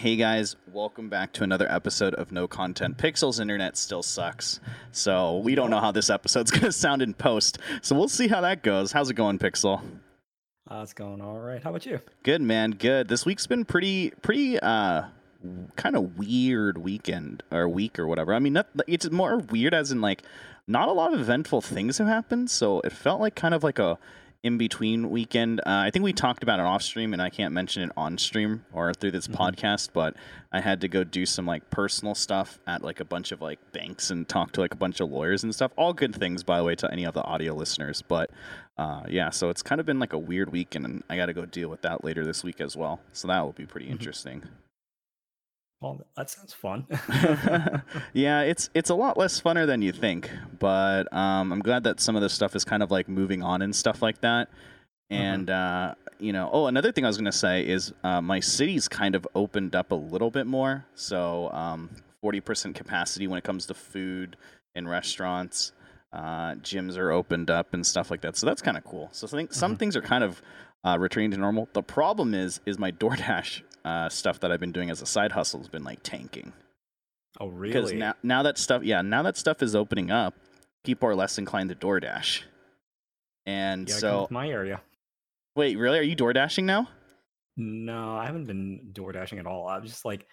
Hey guys, welcome back to another episode of No Content. Pixel's internet still sucks, so we don't know how this episode's gonna sound in post. So we'll see how that goes. How's it going, Pixel? Uh, it's going all right. How about you? Good, man. Good. This week's been pretty, pretty, uh, kind of weird weekend or week or whatever. I mean, not, it's more weird as in like not a lot of eventful things have happened. So it felt like kind of like a in between weekend. Uh, I think we talked about it off stream, and I can't mention it on stream or through this mm-hmm. podcast. But I had to go do some like personal stuff at like a bunch of like banks and talk to like a bunch of lawyers and stuff. All good things, by the way, to any of the audio listeners. But uh, yeah, so it's kind of been like a weird week, and I got to go deal with that later this week as well. So that will be pretty mm-hmm. interesting. Well, that sounds fun. yeah, it's it's a lot less funner than you think, but um, I'm glad that some of this stuff is kind of like moving on and stuff like that. Mm-hmm. And uh, you know, oh, another thing I was gonna say is uh, my city's kind of opened up a little bit more. So um, 40% capacity when it comes to food and restaurants. Uh, gyms are opened up and stuff like that. So that's kind of cool. So I think some mm-hmm. things are kind of uh, returning to normal. The problem is is my DoorDash uh, stuff that I've been doing as a side hustle has been like tanking. Oh, really? Because now, now that stuff, yeah, now that stuff is opening up, people are less inclined to DoorDash. And yeah, so, my area. Wait, really? Are you door dashing now? No, I haven't been door dashing at all. I'm just like,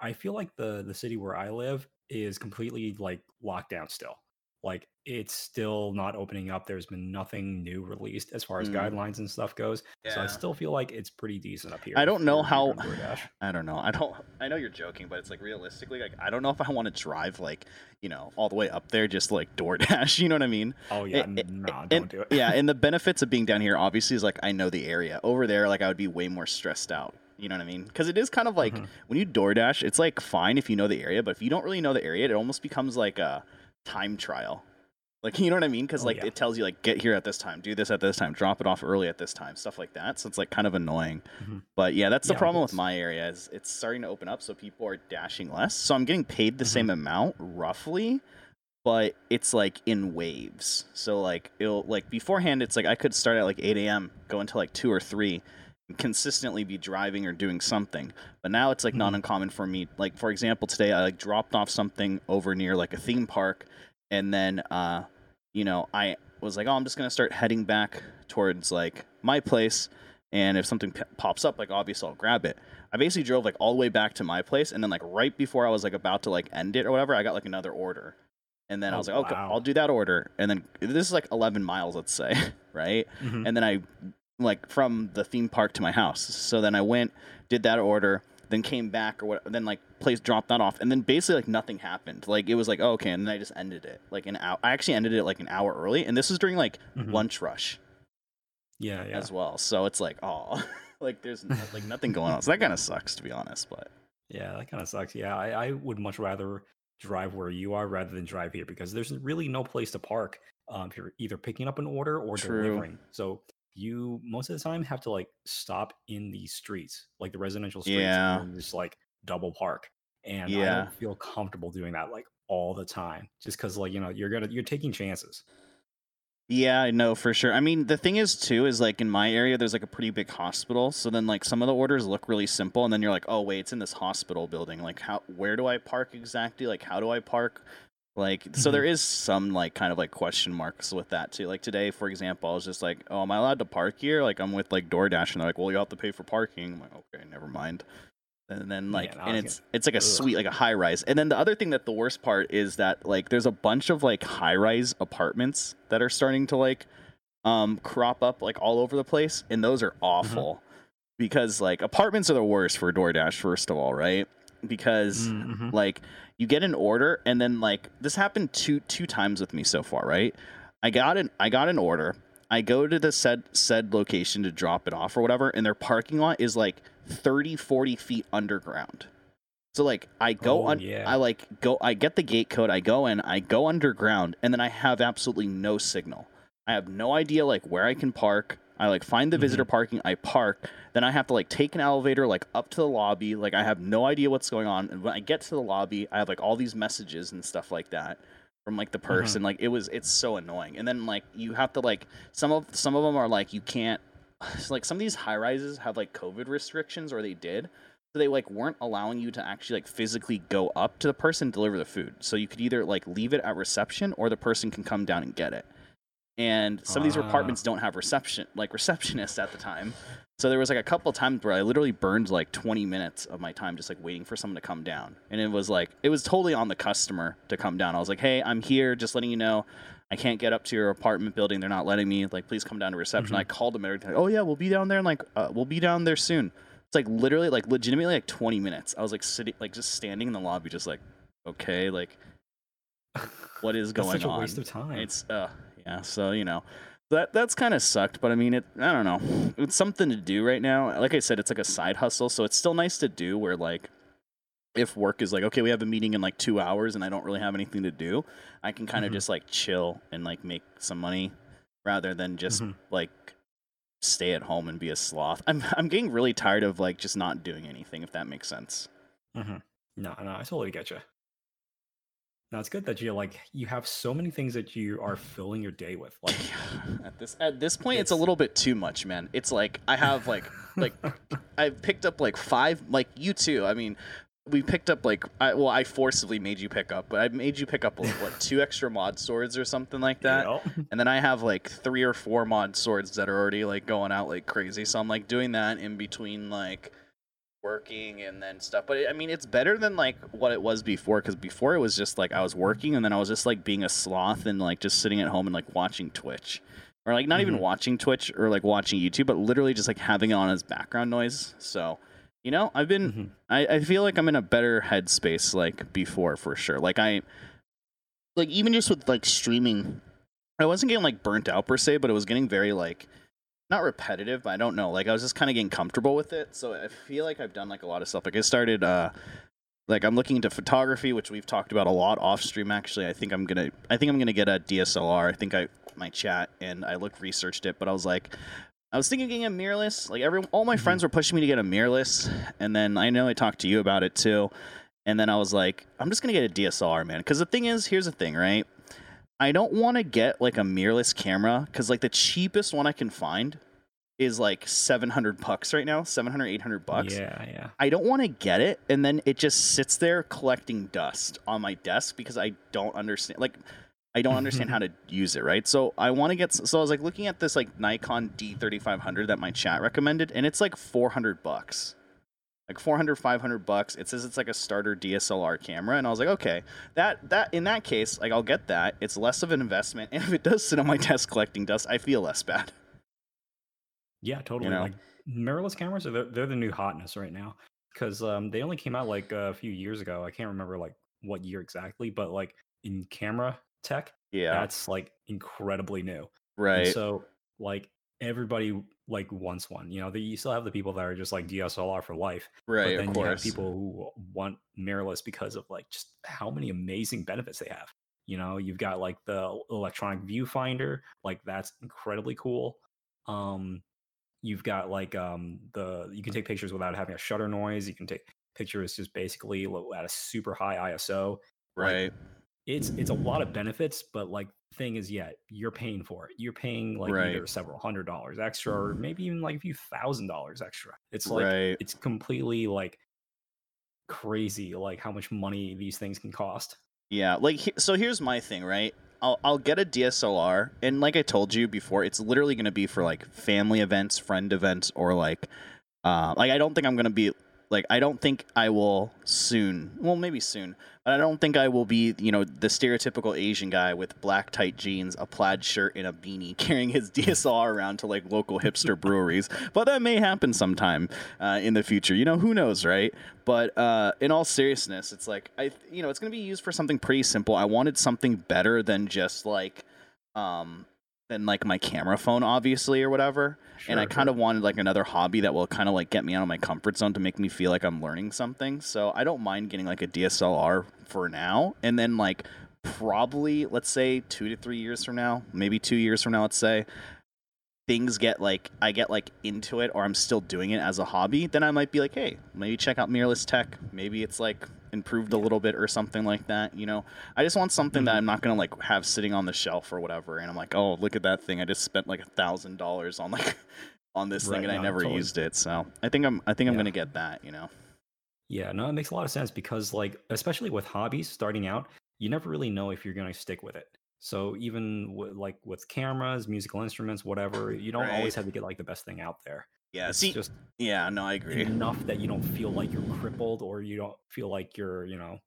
I feel like the the city where I live is completely like locked down still. Like it's still not opening up. There's been nothing new released as far as mm. guidelines and stuff goes. Yeah. So I still feel like it's pretty decent up here. I don't know how. I don't know. I don't. I know you're joking, but it's like realistically, like I don't know if I want to drive like you know all the way up there just like DoorDash. You know what I mean? Oh yeah, it, no, don't and, do it. yeah, and the benefits of being down here obviously is like I know the area. Over there, like I would be way more stressed out. You know what I mean? Because it is kind of like mm-hmm. when you DoorDash, it's like fine if you know the area, but if you don't really know the area, it almost becomes like a time trial like you know what I mean? Because oh, like yeah. it tells you like get here at this time, do this at this time, drop it off early at this time, stuff like that. So it's like kind of annoying. Mm-hmm. But yeah, that's the yeah, problem with my area is it's starting to open up, so people are dashing less. So I'm getting paid the mm-hmm. same amount roughly, but it's like in waves. So like it'll like beforehand, it's like I could start at like 8 a.m., go until like two or three, consistently be driving or doing something. But now it's like mm-hmm. not uncommon for me. Like for example, today I like dropped off something over near like a theme park, and then uh you know, I was like, oh, I'm just gonna start heading back towards like my place, and if something p- pops up, like obviously I'll grab it. I basically drove like all the way back to my place, and then like right before I was like about to like end it or whatever, I got like another order, and then oh, I was like, okay, wow. I'll do that order, and then this is like 11 miles, let's say, right? Mm-hmm. And then I like from the theme park to my house, so then I went, did that order then came back or what then like place dropped that off. And then basically like nothing happened. Like it was like oh, okay. And then i just ended it like an hour i actually ended it like an hour early. And this was during like mm-hmm. lunch rush yeah, yeah. as well. So it's like oh like there's like nothing going on. So that kind of sucks to be honest but yeah that kind of sucks. Yeah I, I would much rather drive where you are rather than drive here because there's really no place to park um, if you're either picking up an order or True. delivering. So you most of the time have to like stop in the streets, like the residential streets, yeah. and just like double park. And yeah. I don't feel comfortable doing that like all the time, just because like you know you're gonna you're taking chances. Yeah, I know for sure. I mean, the thing is too is like in my area, there's like a pretty big hospital. So then like some of the orders look really simple, and then you're like, oh wait, it's in this hospital building. Like how where do I park exactly? Like how do I park? Like, so mm-hmm. there is some like kind of like question marks with that too. Like today, for example, I was just like, "Oh, am I allowed to park here?" Like I'm with like DoorDash, and they're like, "Well, you have to pay for parking." I'm like, "Okay, never mind." And then like, yeah, and it's it's like a ugh. suite, like a high rise. And then the other thing that the worst part is that like there's a bunch of like high rise apartments that are starting to like um crop up like all over the place, and those are mm-hmm. awful mm-hmm. because like apartments are the worst for DoorDash. First of all, right? Because mm-hmm. like you get an order and then like this happened two two times with me so far, right? I got an I got an order. I go to the said said location to drop it off or whatever, and their parking lot is like 30, 40 feet underground. So like I go oh, on yeah. I like go I get the gate code, I go in, I go underground, and then I have absolutely no signal. I have no idea like where I can park. I like find the mm-hmm. visitor parking, I park, then I have to like take an elevator like up to the lobby. Like I have no idea what's going on. And when I get to the lobby, I have like all these messages and stuff like that from like the mm-hmm. person. Mm-hmm. Like it was it's so annoying. And then like you have to like some of some of them are like you can't like some of these high rises have like COVID restrictions or they did. So they like weren't allowing you to actually like physically go up to the person and deliver the food. So you could either like leave it at reception or the person can come down and get it. And some of these Ah. apartments don't have reception like receptionists at the time. So there was like a couple of times where I literally burned like 20 minutes of my time just like waiting for someone to come down. And it was like it was totally on the customer to come down. I was like, "Hey, I'm here, just letting you know. I can't get up to your apartment building. They're not letting me. Like, please come down to reception." Mhm. I called them everything. Oh yeah, we'll be down there. And like, uh, we'll be down there soon. It's like literally, like legitimately, like 20 minutes. I was like sitting, like just standing in the lobby, just like, okay, like, what is going such a waste of time. It's uh, yeah. So you know, that that's kind of sucked. But I mean, it. I don't know. It's something to do right now. Like I said, it's like a side hustle, so it's still nice to do. Where like, if work is like, okay, we have a meeting in like two hours, and I don't really have anything to do, I can kind of Mhm. just like chill and like make some money, rather than just Mhm. like stay at home and be a sloth. I'm I'm getting really tired of like just not doing anything. If that makes sense. Mhm. No, no, I totally get you. It's good that you like you have so many things that you are filling your day with. Like at this at this point, it's, a little bit too much, man. It's like I have like like I picked up like five, like you too. I mean, we picked up like I, well, I forcibly made you pick up, but I made you pick up like what two extra mod swords or something like that. And then I have like three or four mod swords that are already like going out like crazy. So I'm like doing that in between like working and then stuff. But it, I mean, it's better than like what it was before because before it was just like I was working and then I was just like being a sloth and like just sitting at home and like watching Twitch. Or like not even Mhm. watching Twitch or like watching YouTube, but literally just like having it on as background noise. So, you know, I've been Mhm. I, I feel like I'm in a better headspace like before for sure. Like I like even just with like streaming, I wasn't getting like burnt out per se, but it was getting very like not repetitive, but I don't know. Like I was just kind of getting comfortable with it. So I feel like I've done like a lot of stuff. Like I started uh like I'm looking into photography, which we've talked about a lot off stream actually. I think I'm going to I think I'm going to get a DSLR. I think I my chat and I looked researched it, but I was like I was thinking of getting a mirrorless. Like every all my Mhm. friends were pushing me to get a mirrorless, and then I know I talked to you about it too. And then I was like, I'm just gonna get a DSLR, man. Because the thing is, here's the thing, right? I don't want to get like a mirrorless camera because like the cheapest one I can find is like 700 bucks right now, 700, 800 bucks. Yeah, yeah. I don't want to get it, and then it just sits there collecting dust on my desk because I don't understand. Like, I don't understand how to use it, right? So I want to get. So I was like looking at this like Nikon D3500 that my chat recommended, and it's like 400 bucks, like 400, 500 bucks. It says it's like a starter DSLR camera, and I was like, okay, that that in that case, like I'll get that. It's less of an investment, and if it does sit on my desk collecting dust, I feel less bad. Yeah, totally. know? Like mirrorless cameras are they're, they're the new hotness right now because um, they only came out like a few years ago. I can't remember like what year exactly, but like in camera tech, Yeah, that's like incredibly new. And right. so like everybody like wants one. You know, the, you still have the people that are just like DSLR for life, right, but then of you have people who want mirrorless because of like just how many amazing benefits they have. You know, you've got like the electronic viewfinder, like that's incredibly cool. Um, you've got like um the you can take pictures without having a shutter noise. You can take pictures just basically at a super high ISO. like, right. It's it's a lot of benefits, but like thing is, yet you're paying for it. You're paying like Right. either several hundred dollars extra, or maybe even like a few thousand dollars extra. It's like right. it's completely like crazy like how much money these things can cost Yeah, like so here's my thing, right? I'll I'll get a DSLR and like I told you before, it's literally going to be for like family events, friend events or like uh like I don't think I'm going to be like I don't think I will soon. Well, maybe soon. But I don't think I will be, you know, the stereotypical Asian guy with black tight jeans, a plaid shirt and a beanie carrying his DSLR around to like local hipster breweries. But that may happen sometime uh, in the future. You know, who knows, right? But uh, in all seriousness, it's like I, you know, it's going to be used for something pretty simple. I wanted something better than just like, um, than like my camera phone, obviously, or whatever. and I kind of wanted like another hobby that will kind of like get me out of my comfort zone to make me feel like I'm learning something. So I don't mind getting like a DSLR for now, and then like probably let's say two to three years from now, maybe two years from now, let's say things get like I get like into it or I'm still doing it as a hobby, then I might be like, hey, maybe check out mirrorless tech. Maybe it's like improved a little bit or something like that. You know, I just want something that Mhm. I'm not gonna like have sitting on the shelf or whatever. And I'm like, oh, look at that thing. I just spent like a thousand dollars on like on this Right, thing and I never totally. used it. So I think I'm I think I'm Yeah. gonna get that. You know. Yeah, no, it makes a lot of sense because, like, especially with hobbies starting out, you never really know if you're going to stick with it. So even with, like with cameras, musical instruments, whatever, you don't Right. always have to get like the best thing out there. Yeah. It's See. just Yeah. No, I agree. enough that you don't feel like you're crippled or you don't feel like you're, you know,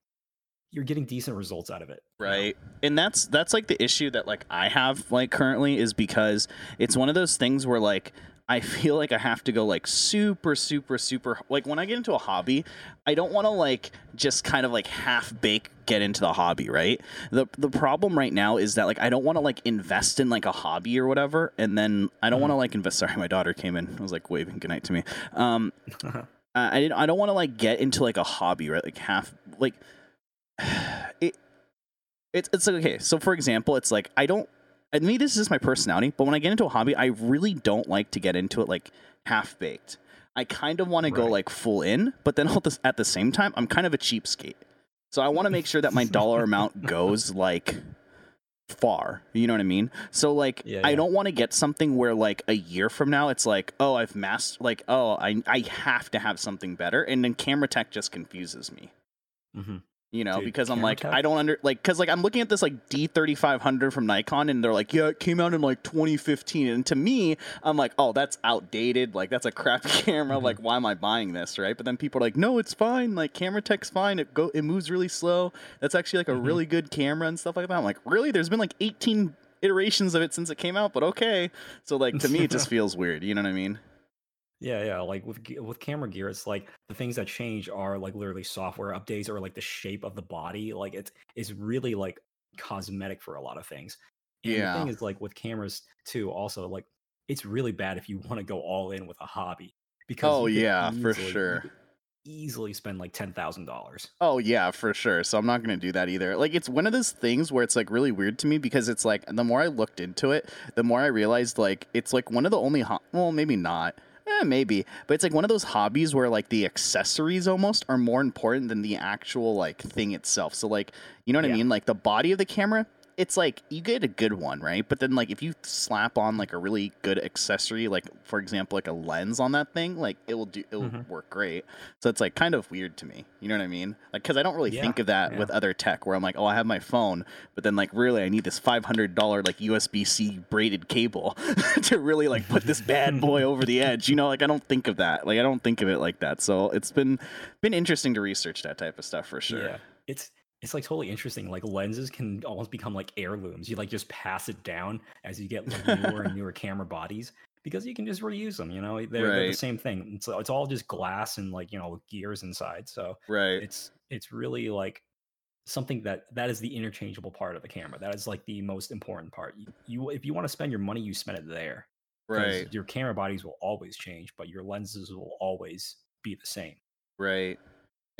you're getting decent results out of it. you know? right and that's that's like the issue that like i have like currently is because it's one of those things where like i feel like i have to go like super super super like when i get into a hobby i don't want to like just kind of like half bake get into the hobby right the the problem right now is that like i don't want to like invest in like a hobby or whatever and then i don't want to like invest sorry my daughter came in i was like waving goodnight to me um uh, I didn't. I don't want to like get into like a hobby, right? Like half, like it. It's it's okay. So for example, it's like I don't. And maybe this is just my personality, but when I get into a hobby, I really don't like to get into it like half baked. I kind of want to go Right. like full in, but then at the, at the same time, I'm kind of a cheapskate. So I want to make sure that my dollar amount goes like far. You know what I mean? So like Yeah, I yeah. don't want to get something where like a year from now it's like, oh, I've mastered like, oh, I I have to have something better and then camera tech just confuses me. hmm You know, Dude, because I'm like tech? I don't under like cuz like I'm looking at this like D3500 from Nikon and they're like, "Yeah, it came out in like 2015." And to me, I'm like, "Oh, that's outdated. Like that's a crappy camera. Mhm. Like why am I buying this?" Right? But then people are like, "No, it's fine. Like camera tech's fine. It go it moves really slow. That's actually like a Mhm. really good camera and stuff like that." I'm like, "Really? There's been like 18 iterations of it since it came out, but okay." So like to me it just feels weird, you know what I mean? Yeah, yeah. Like with with camera gear, it's like the things that change are like literally software updates or like the shape of the body. Like it's it's really like cosmetic for a lot of things. And Yeah. the thing is, like with cameras too, also like it's really bad if you want to go all in with a hobby because Oh, yeah, for easily- you sure. Easily spend like ten thousand dollars. Oh yeah, for sure. So I'm not gonna do that either. Like it's one of those things where it's like really weird to me because it's like the more I looked into it, the more I realized like it's like one of the only ho- well maybe not. Eh, maybe, but it's like one of those hobbies where like the accessories almost are more important than the actual like thing itself. So like, you know what I mean? Like the body of the camera, it's like you get a good one, right? But then like if you slap on like a really good accessory, like for example like a lens on that thing, like it will do it will Mhm. work great. So it's like kind of weird to me. You know what I mean? Like cuz I don't really Yeah, think of that yeah. with other tech where I'm like, "Oh, I have my phone, but then like really I need this $500 like USB-C braided cable to really like put this bad boy over the edge." You know, like I don't think of that. Like I don't think of it like that. So it's been been interesting to research that type of stuff for sure. Yeah, it's it's like totally interesting. Like lenses can almost become like heirlooms. You like just pass it down as you get like newer and newer camera bodies because you can just reuse them. You know, they're, they're the same thing. It's it's all just glass and like you know gears inside. So Right. it's it's really like something that that is the interchangeable part of the camera. That is like the most important part. You, you if you want to spend your money, you spend it there. Right. Your camera bodies will always change, but your lenses will always be the same. Right.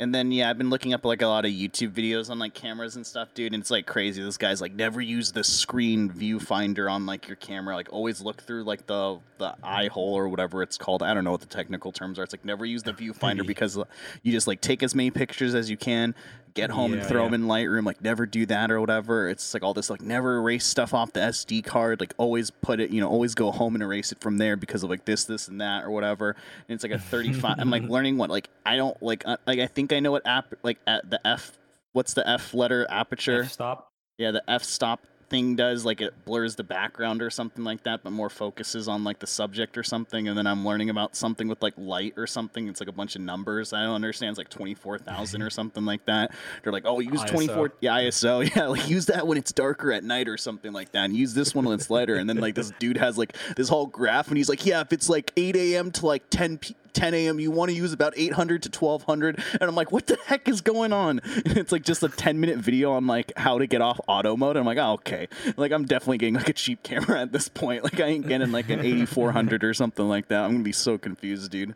And then yeah, I've been looking up like a lot of YouTube videos on like cameras and stuff, dude. And it's like crazy. This guy's like never use the screen viewfinder on like your camera. Like always look through like the the eye hole or whatever it's called. I don't know what the technical terms are. It's like never use the viewfinder because uh, you just like take as many pictures as you can, get home and throw yeah. them in Lightroom. Like never do that or whatever. It's like all this like never erase stuff off the SD card. Like always put it, you know, always go home and erase it from there because of like this, this, and that or whatever. And it's like a 35. I'm like learning what like I don't like uh, like I think I know what app like at the F. What's the F letter aperture? F-stop. Yeah, the f stop thing does like it blurs the background or something like that, but more focuses on like the subject or something. And then I'm learning about something with like light or something. It's like a bunch of numbers. I don't understand. It's like twenty four thousand or something like that. They're like, oh, use ISO. twenty four. Yeah, ISO. Yeah, like use that when it's darker at night or something like that, and use this one when it's lighter. And then like this dude has like this whole graph, and he's like, yeah, if it's like eight a.m. to like 10 p- 10 a.m. You want to use about 800 to 1200, and I'm like, what the heck is going on? And it's like just a 10 minute video on like how to get off auto mode. I'm like, oh, okay. Like I'm definitely getting like a cheap camera at this point. Like I ain't getting like an 8400 or something like that. I'm gonna be so confused, dude.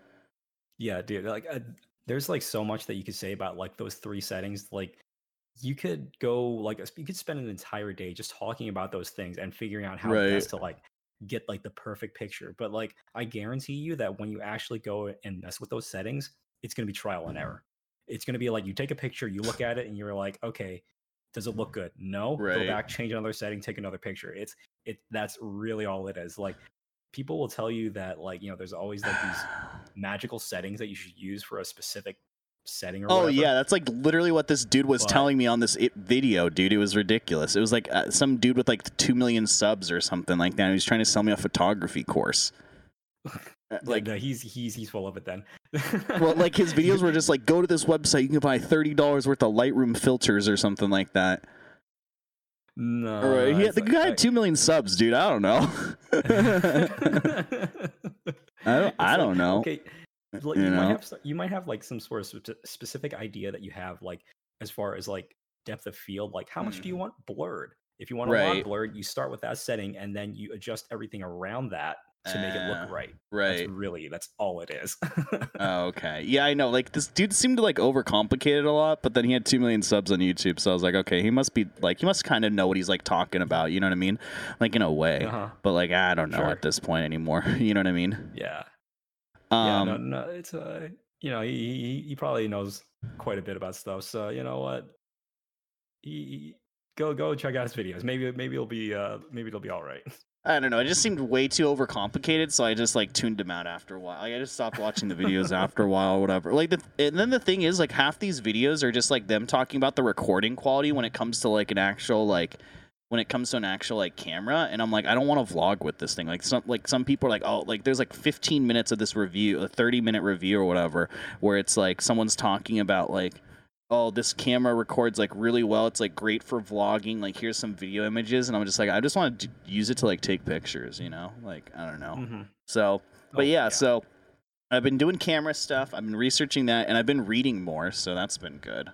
Yeah, dude. Like, uh, there's like so much that you could say about like those three settings. Like, you could go like you could spend an entire day just talking about those things and figuring out how Right. best to like get like the perfect picture. But like, I guarantee you that when you actually go and mess with those settings, it's gonna be trial and mm-hmm. error. It's gonna be like you take a picture, you look at it, and you're like, okay, does it look good? No. Right. Go back, change another setting, take another picture. It's it. That's really all it is. Like, people will tell you that like you know, there's always like these magical settings that you should use for a specific setting or Oh whatever. yeah, that's like literally what this dude was But- telling me on this it video, dude. It was ridiculous. It was like uh, some dude with like two million subs or something like that. He was trying to sell me a photography course. Uh, like Like, no, he's he's he's full of it then. well, like his videos were just like, go to this website, you can buy thirty dollars worth of Lightroom filters or something like that. no, Or, he, it's the like- guy had two million subs, dude. I don't know. I don't, I don't know. Okay, like, You you, might have you might have like some sort of spe- specific idea that you have like as far as like depth of field. Like how much do you want blurred? If you want a lot Mm. Blurred, you start with that setting and then you adjust everything around that to make it Ah, look right. Right. That's really that's all it is. Oh, okay. Yeah, I know. Like this dude seemed to like overcomplicate it a lot, but then he had two million subs on YouTube, so I was like, okay, he must be like he must kind of know what he's like talking about. You know what I mean? Like in a way. uh-huh. But like I don't know Sure. at this point anymore. You know what I mean? Yeah. Um, yeah. No, no. It's uh, you know, he, he he probably knows quite a bit about stuff. So you know what? He, he- go go check out his videos. Maybe maybe it'll be uh maybe it'll be all right. I don't know. It just seemed way too overcomplicated, so I just like tuned him out after a while. Like, I just stopped watching the videos after a while or whatever. Like, the, and then the thing is, like, half these videos are just like them talking about the recording quality when it comes to like an actual like when it comes to an actual like camera and i'm like i don't want to vlog with this thing. Like some like some people are like oh like there's like 15 minutes of this review a 30 minute review or whatever where it's like someone's talking about like oh this camera records like really well. It's like great for vlogging. Like here's some video images. And i'm just like i just want to use it to like take pictures you know? Like i don't know. Mhm. so but Oh, yeah, yeah. so i've been doing camera stuff. I've been researching that and i've been reading more so that's been good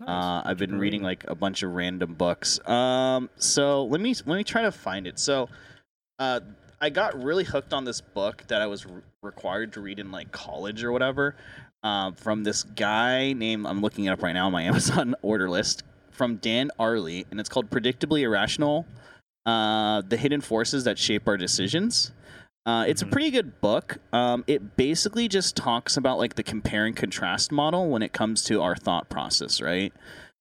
Nice. uh, I've been reading like a bunch of random books. Um, so let me let me try to find it. So, uh, I got really hooked on this book that I was re- required to read in like college or whatever, um, from this guy named I'm looking it up right now on my Amazon order list from Dan Ariely, and it's called Predictably Irrational: uh, The Hidden Forces That Shape Our Decisions. Uh, it's Mhm. a pretty good book. Um, it basically just talks about like the compare and contrast model when it comes to our thought process, right?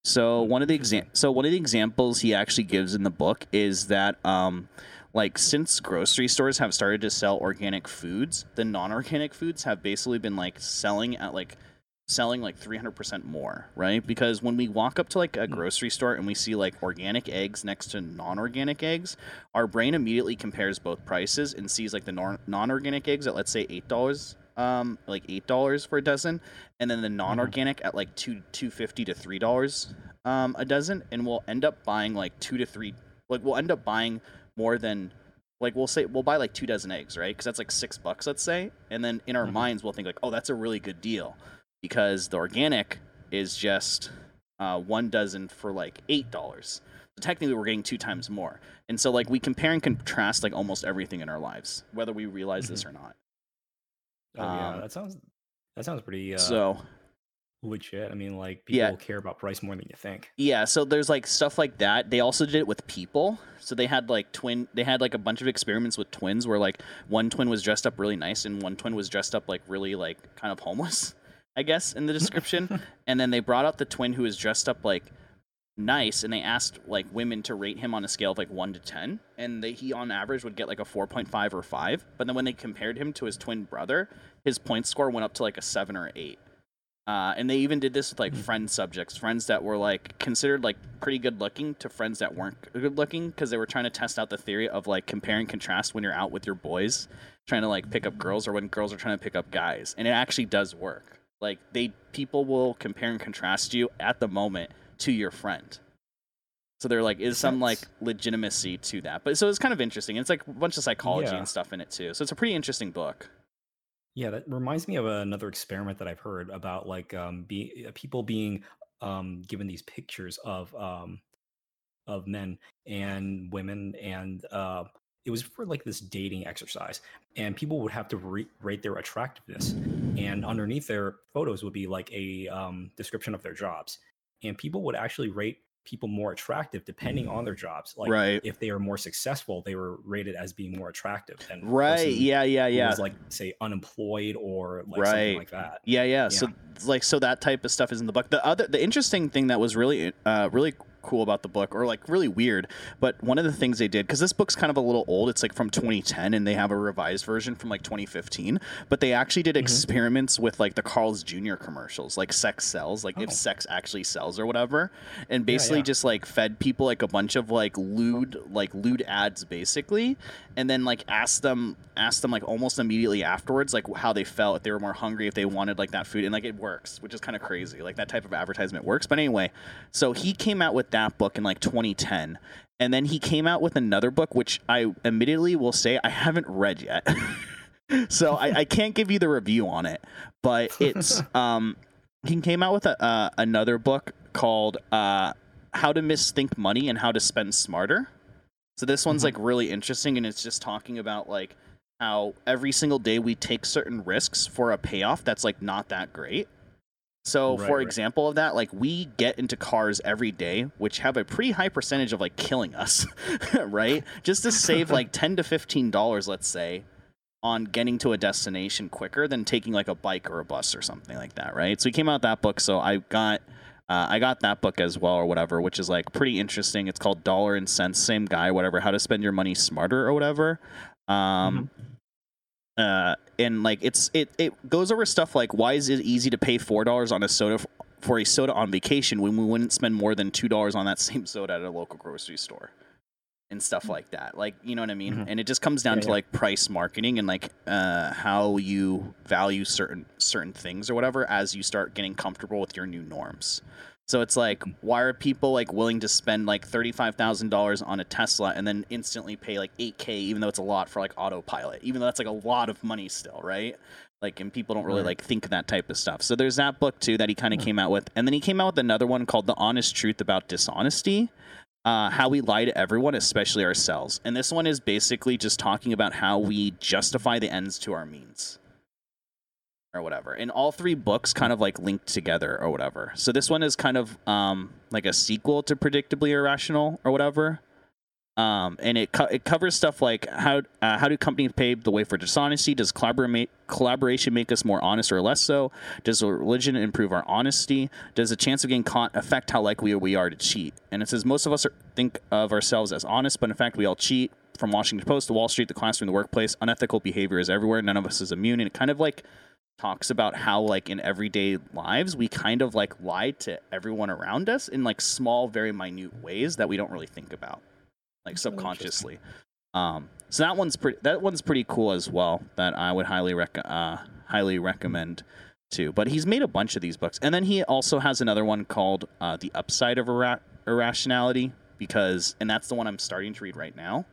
So one of the exam- so one of the examples he actually gives in the book is that um, like since grocery stores have started to sell organic foods, the non-organic foods have basically been like selling at like selling like 300% more, right? Because when we walk up to like a Hmm. grocery store and we see like organic eggs next to non-organic eggs, our brain immediately compares both prices and sees like the non- non-organic eggs at let's say $8 um like $8 for a dozen and then the non-organic at like 2 250 to $3 um a dozen and we'll end up buying like 2 to 3 like we'll end up buying more than like we'll say we'll buy like two dozen eggs right because that's like six bucks let's say and then in our Mhm. minds we'll think like oh that's a really good deal because the organic is just uh, one dozen for like eight dollars so technically we're getting two times more and so like we compare and contrast like almost everything in our lives whether we realize this or not Oh yeah, um, that sounds that sounds pretty uh, so legit. I mean, like people Yeah. care about price more than you think. Yeah, so there's like stuff like that. They also did it with people. So they had like twin they had like a bunch of experiments with twins where like one twin was dressed up really nice and one twin was dressed up like really like kind of homeless, I guess, in the description. and then they brought out the twin who was dressed up like nice and they asked like women to rate him on a scale of like 1 to 10 and they, he on average would get like a 4.5 or 5 but then when they compared him to his twin brother his point score went up to like a 7 or 8 uh, and they even did this with like Hmm. friend subjects, friends that were like considered like pretty good looking to friends that weren't good looking because they were trying to test out the theory of like compare and contrast when you're out with your boys trying to like pick up girls or when girls are trying to pick up guys. And it actually does work. Like they people will compare and contrast you at the moment to your friend. So they're like, is some like legitimacy to that? But so it's kind of interesting. It's like a bunch of psychology Yeah. and stuff in it too. So it's a pretty interesting book. Yeah, that reminds me of another experiment that I've heard about like um be uh, people being um given these pictures of um of men and women and uh it was for like this dating exercise and people would have to re- rate their attractiveness and underneath their photos would be like a um, description of their jobs and people would actually rate people more attractive depending on their jobs like Right. if they are more successful they were rated as being more attractive than Right. Yeah. Yeah. Yeah. was like say unemployed or like Right. something like that. Yeah, yeah. So like so that type of stuff is in the book. The other the interesting thing that was really uh really cool about the book, or like really weird. But one of the things they did, because this book's kind of a little old, it's like from 2010, and they have a revised version from like 2015. But they actually did mm-hmm. experiments with like the Carl's Jr. commercials, like sex sells, like oh. if sex actually sells or whatever, and basically yeah, yeah. just like fed people like a bunch of like lewd, like lewd ads, basically, and then like asked them, asked them like almost immediately afterwards, like how they felt, if they were more hungry, if they wanted like that food, and like it works, which is kind of crazy. Like that type of advertisement works. But anyway, so he came out with that book in like 2010. And then he came out with another book, which I admittedly will say I haven't read yet. so I, I, can't give you the review on it. But it's um he came out with a, uh, another book called uh, How to Misthink Money and How to Spend Smarter. So this one's mm-hmm. like really interesting and it's just talking about like how every single day we take certain risks for a payoff that's like not that great. So, right, for right. example of that, like we get into cars every day, which have a pretty high percentage of like killing us, right? Just to save like ten to fifteen dollars, let's say, on getting to a destination quicker than taking like a bike or a bus or something like that, right? So, we came out that book, so I got. Uh, I got that book as well, or whatever, which is like pretty interesting. It's called Dollar and Sense, same guy, whatever. How to spend your money smarter, or whatever. Um, mm-hmm uh, and like it's it it goes over stuff like why is it easy to pay four dollars on a soda f- for a soda on vacation when we wouldn't spend more than two dollars on that same soda at a local grocery store and stuff like that like you know what i mean mm-hmm. and it just comes down yeah, to yeah. like price marketing and like uh, how you value certain certain things or whatever as you start getting comfortable with your new norms so it's like, why are people like willing to spend like thirty five thousand dollars on a Tesla and then instantly pay like eight k, even though it's a lot for like autopilot, even though that's like a lot of money still, right? Like, and people don't really right. like think that type of stuff. So there's that book too that he kind of came out with, and then he came out with another one called "The Honest Truth About Dishonesty." Uh, how we lie to everyone, especially ourselves. And this one is basically just talking about how we justify the ends to our means or whatever. And all three books kind of like linked together or whatever. So this one is kind of um, like a sequel to Predictably Irrational or whatever. Um, and it co- it covers stuff like how uh, how do companies pave the way for dishonesty? Does collabora- collaboration make us more honest or less so? Does religion improve our honesty? Does the chance of getting caught affect how likely we are to cheat? And it says most of us are, think of ourselves as honest, but in fact we all cheat. From Washington Post to Wall Street, the classroom, the workplace, unethical behavior is everywhere. None of us is immune, and it kind of like talks about how like in everyday lives we kind of like lie to everyone around us in like small very minute ways that we don't really think about like subconsciously. Um so that one's pretty that one's pretty cool as well that i would highly rec- uh highly recommend too. But he's made a bunch of these books. And then he also has another one called uh, the upside of Irra- irrationality because and that's the one i'm starting to read right now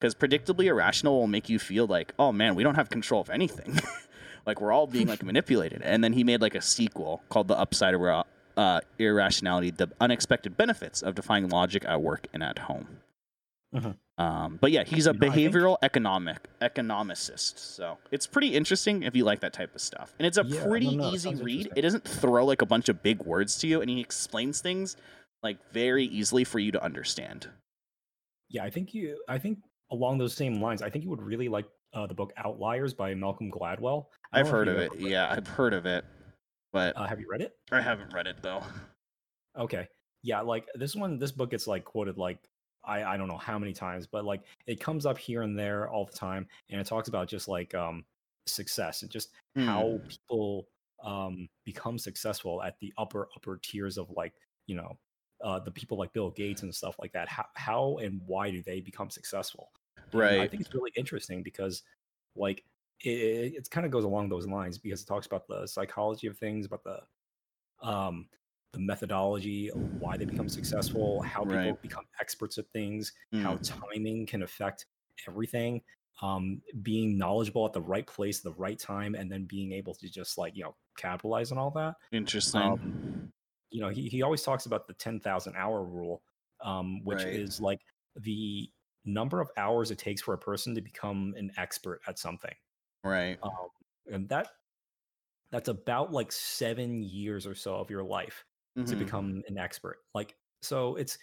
because predictably irrational will make you feel like oh man we don't have control of anything Like we're all being like manipulated. And then he made like a sequel called The Upside of uh, Irrationality: The Unexpected Benefits of Defying Logic at Work and at Home. Uh-huh. Um, but yeah, he's a you know, behavioral economic economicist. So it's pretty interesting if you like that type of stuff. And it's a yeah, pretty easy read. It doesn't throw like a bunch of big words to you, and he explains things like very easily for you to understand. Yeah, I think you. I think along those same lines, I think you would really like uh, the book Outliers by Malcolm Gladwell. I've heard of it. Yeah, I've heard of it. But uh, have you read it? I haven't read it though. Okay. Yeah, like this one, this book gets like quoted like I I don't know how many times, but like it comes up here and there all the time, and it talks about just like um success and just mm. how hmm. people um become successful at the upper upper tiers of like you know uh, the people like Bill Gates and stuff like that. How how and why do they become successful? Right. And I think it's really interesting because, like, it, it kind of goes along those lines because it talks about the psychology of things, about the um the methodology of why they become successful, how people right. become experts at things, mm. how timing can affect everything, um, being knowledgeable at the right place, the right time, and then being able to just like you know capitalize on all that. Interesting. Um, you know, he he always talks about the ten thousand hour rule, um, which right. is like the number of hours it takes for a person to become an expert at something. Right. Um, and that that's about like seven years or so of your life mm-hmm. to become an expert. Like so, it's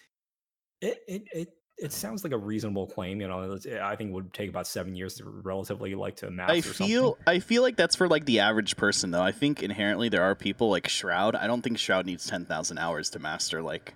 it it it it sounds like a reasonable claim. You know, I think it would take about seven years to relatively like to master. I feel something. I feel like that's for like the average person though. I think inherently there are people like Shroud. I don't think Shroud needs ten thousand hours to master like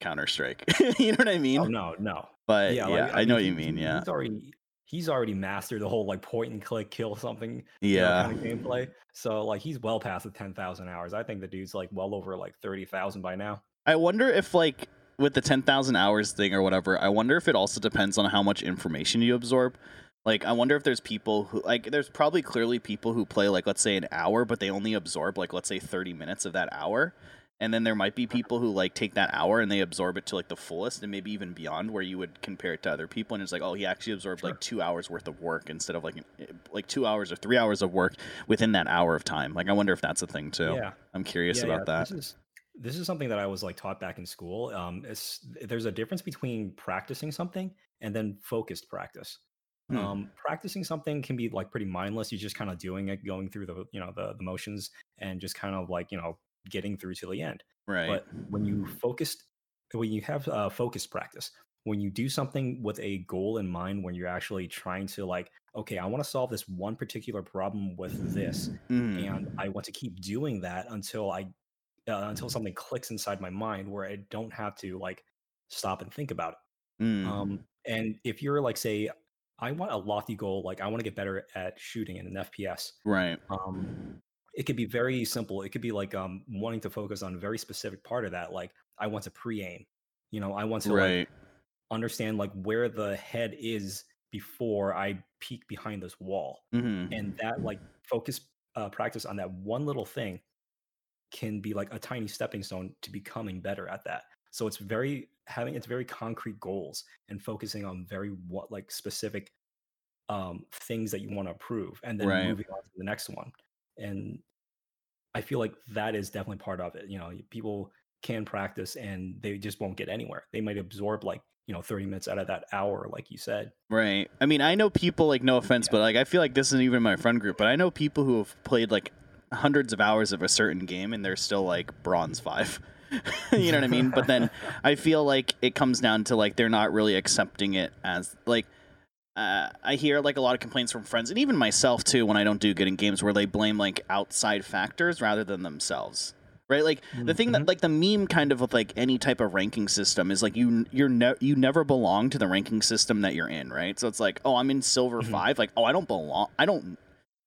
Counter Strike. you know what I mean? Oh no, no. But yeah, yeah like, I, I know what you mean. Yeah, he's already he's already mastered the whole like point and click kill something yeah you know, kind of gameplay. So like he's well past the ten thousand hours. I think the dude's like well over like thirty thousand by now. I wonder if like with the ten thousand hours thing or whatever. I wonder if it also depends on how much information you absorb. Like I wonder if there's people who like there's probably clearly people who play like let's say an hour, but they only absorb like let's say thirty minutes of that hour and then there might be people who like take that hour and they absorb it to like the fullest and maybe even beyond where you would compare it to other people and it's like oh he actually absorbed sure. like two hours worth of work instead of like like two hours or three hours of work within that hour of time like i wonder if that's a thing too yeah i'm curious yeah, about yeah. that this is, this is something that i was like taught back in school um there's a difference between practicing something and then focused practice Hmm. Um, practicing something can be like pretty mindless. You're just kind of doing it, going through the you know the, the motions, and just kind of like you know getting through to the end. Right. But when you focused, when you have uh, focus practice, when you do something with a goal in mind, when you're actually trying to like, okay, I want to solve this one particular problem with this, mm. and I want to keep doing that until I, uh, until something clicks inside my mind where I don't have to like stop and think about it. Mm. Um, and if you're like, say, I want a lofty goal, like I want to get better at shooting in an FPS. Right. Um, it could be very simple. It could be like um wanting to focus on a very specific part of that. Like I want to pre-aim. You know, I want to right. like understand like where the head is before I peek behind this wall. Mm-hmm. And that like focus uh, practice on that one little thing can be like a tiny stepping stone to becoming better at that. So it's very having it's very concrete goals and focusing on very what like specific um things that you want to improve and then right. moving on to the next one and I feel like that is definitely part of it. You know, people can practice and they just won't get anywhere. They might absorb like you know 30 minutes out of that hour like you said right i mean i know people like no offense yeah. but like i feel like this isn't even my friend group but i know people who have played like hundreds of hours of a certain game and they're still like bronze five you know what i mean but then i feel like it comes down to like they're not really accepting it as like uh, I hear like a lot of complaints from friends and even myself too when I don't do good in games where they blame like outside factors rather than themselves. Right, like mm-hmm. the thing that mm-hmm. like the meme kind of with like any type of ranking system is like you you're ne- you never belong to the ranking system that you're in, right? So it's like, oh, I'm in silver mm-hmm. five, like oh, I don't belong, I don't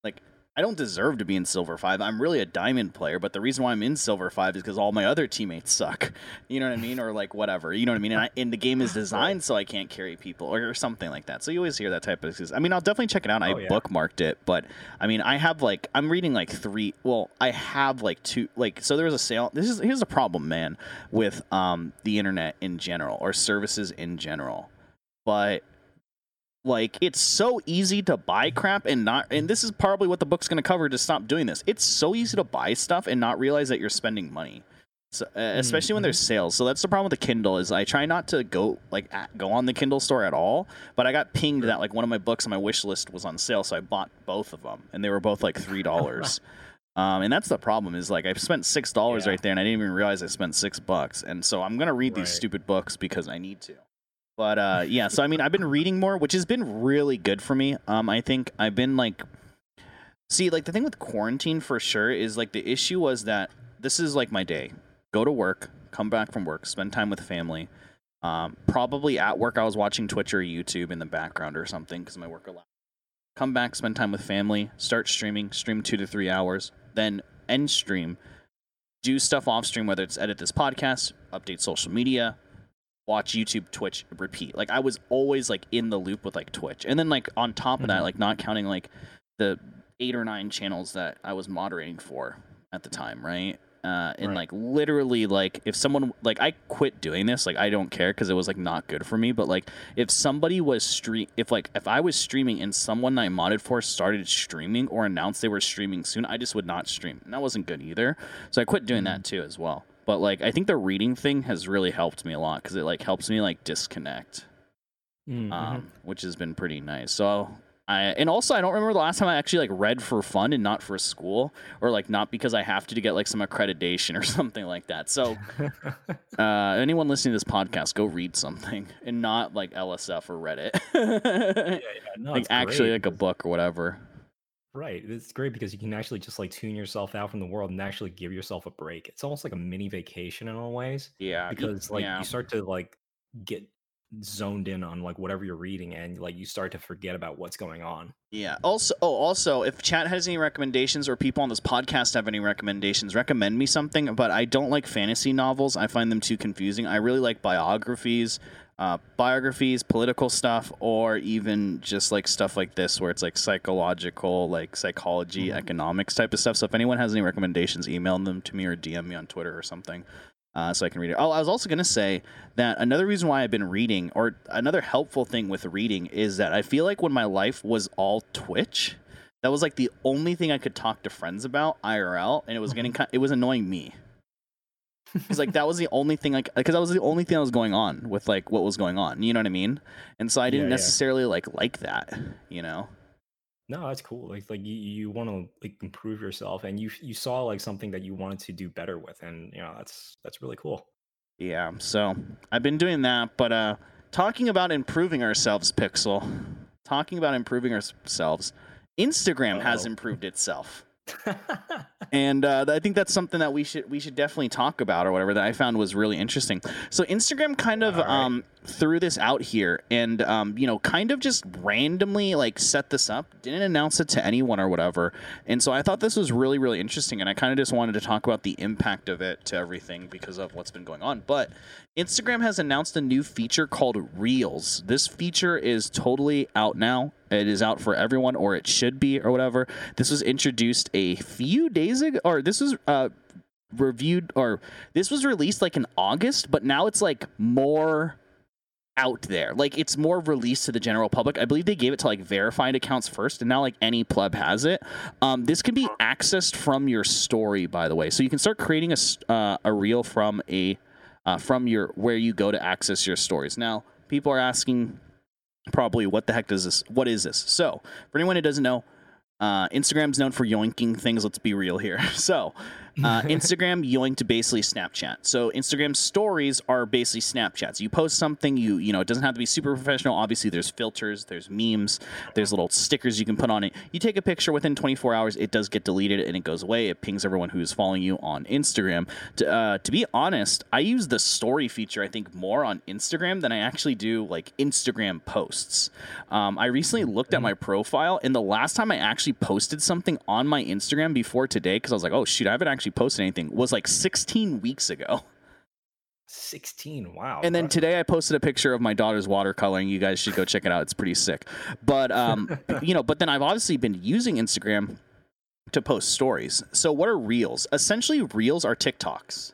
like I don't deserve to be in Silver 5. I'm really a diamond player, but the reason why I'm in Silver 5 is because all my other teammates suck. You know what I mean? Or like whatever. You know what I mean? And, I, and the game is designed so I can't carry people or, or, something like that. So you always hear that type of excuse. I mean, I'll definitely check it out. I oh, yeah. bookmarked it, but I mean, I have like, I'm reading like three, well, I have like two, like, so there was a sale. This is, here's a problem, man, with um the internet in general or services in general. But like it's so easy to buy crap and not and this is probably what the book's going to cover to stop doing this. It's so easy to buy stuff and not realize that you're spending money. So, uh, especially mm-hmm. when there's sales. So that's the problem with the Kindle is I try not to go like at, go on the Kindle store at all, but I got pinged that like one of my books on my wish list was on sale, so I bought both of them and they were both like $3. um, and that's the problem is like I spent six dollars yeah. right there, and I didn't even realize I spent six bucks. And so I'm gonna read right. these stupid books because I need to. But uh, yeah, so I mean, I've been reading more, which has been really good for me. Um, I think I've been like, see, like the thing with quarantine for sure is like the issue was that this is like my day: go to work, come back from work, spend time with family. Um, probably at work, I was watching Twitch or YouTube in the background or something because my work allowed. Come back, spend time with family, start streaming, stream two to three hours, then end stream, do stuff off stream, whether it's edit this podcast, update social media, watch YouTube, Twitch, repeat. Like I was always like in the loop with like Twitch. And then like on top of mm-hmm. that, like not counting like the eight or nine channels that I was moderating for at the time, right? Uh, and right. like literally like if someone like I quit doing this like I don't care because it was like not good for me but like if somebody was stream if like if I was streaming and someone I modded for started streaming or announced they were streaming soon I just would not stream and that wasn't good either so I quit doing mm-hmm. that too as well but like I think the reading thing has really helped me a lot because it like helps me like disconnect, mm-hmm. um, which has been pretty nice. So I and also I don't remember the last time I actually like read for fun and not for school or like not because I have to to get like some accreditation or something like that. So uh, anyone listening to this podcast, go read something and not like LSF or Reddit. yeah, yeah. No, like actually great. like a book or whatever. Right. It's great because you can actually just like tune yourself out from the world and actually give yourself a break. It's almost like a mini vacation in all ways Yeah, because like yeah. you start to like get zoned in on like whatever you're reading and like you start to forget about what's going on. Yeah. Also, oh, also, if chat has any recommendations or people on this podcast have any recommendations, recommend me something. But I don't like fantasy novels. I find them too confusing. I really like biographies, uh, biographies, political stuff, or even just like stuff like this, where it's like psychological, like psychology, Mhm. economics type of stuff. So if anyone has any recommendations, email them to me or DM me on Twitter or something. Uh, so I can read it. Oh, I was also going to say that another reason why I've been reading, or another helpful thing with reading, is that I feel like when my life was all Twitch, that was like the only thing I could talk to friends about IRL, and it was getting kind it was annoying me. Because like that was the only thing like because that was the only thing that was going on with like what was going on. You know what I mean? And so I didn't Yeah, yeah. necessarily like like that. You know? No, that's cool. Like like you, you want to like improve yourself and you you saw like something that you wanted to do better with and you know that's that's really cool. Yeah. So I've been doing that, but uh, talking about improving ourselves, Pixel. Talking about improving ourselves. Instagram has Uh-oh. improved itself. and uh, I think that's something that we should we should definitely talk about or whatever that I found was really interesting. So Instagram kind of right. um, threw this out here and um, you know kind of just randomly like set this up, didn't announce it to anyone or whatever. And so I thought this was really really interesting, and I kind of just wanted to talk about the impact of it to everything because of what's been going on. But Instagram has announced a new feature called Reels. This feature is totally out now. It is out for everyone, or it should be, or whatever. This was introduced a few days ago, or this was uh, reviewed, or this was released like in August, but now it's like more out there. Like it's more released to the general public. I believe they gave it to like verified accounts first, and now like any pleb has it. Um, this can be accessed from your story, by the way. So you can start creating a uh, a reel from a uh, from your where you go to access your stories. Now, people are asking probably what the heck does this? What is this? So, for anyone who doesn't know, uh, Instagram's known for yoinking things. Let's be real here. So, uh, Instagram yoinked basically Snapchat. So Instagram stories are basically Snapchats. You post something, you you know, it doesn't have to be super professional. Obviously, there's filters, there's memes, there's little stickers you can put on it. You take a picture within 24 hours, it does get deleted and it goes away. It pings everyone who's following you on Instagram. To, uh, to be honest, I use the story feature I think more on Instagram than I actually do like Instagram posts. Um, I recently looked at my profile, and the last time I actually posted something on my Instagram before today, because I was like, oh shoot, I haven't actually posted anything, was like 16 weeks ago. 16. Wow. And then today I posted a picture of my daughter's watercoloring. You guys should go check it out. It's pretty sick. But um, you know, but then I've obviously been using Instagram to post stories. So what are reels? Essentially, reels are TikToks.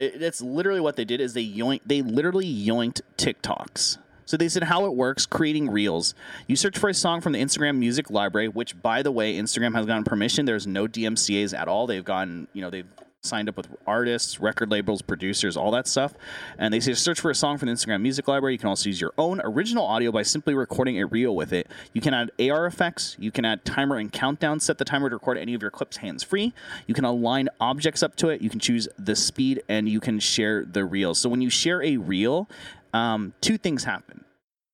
It, that's literally what they did. Is they yoink? They literally yoinked TikToks. So they said how it works creating reels. You search for a song from the Instagram music library, which by the way, Instagram has gotten permission. There's no DMCA's at all. They've gotten, you know, they've signed up with artists, record labels, producers, all that stuff. And they say search for a song from the Instagram music library. You can also use your own original audio by simply recording a reel with it. You can add AR effects, you can add timer and countdown, set the timer to record any of your clips hands free. You can align objects up to it, you can choose the speed, and you can share the reel. So when you share a reel, um, two things happen.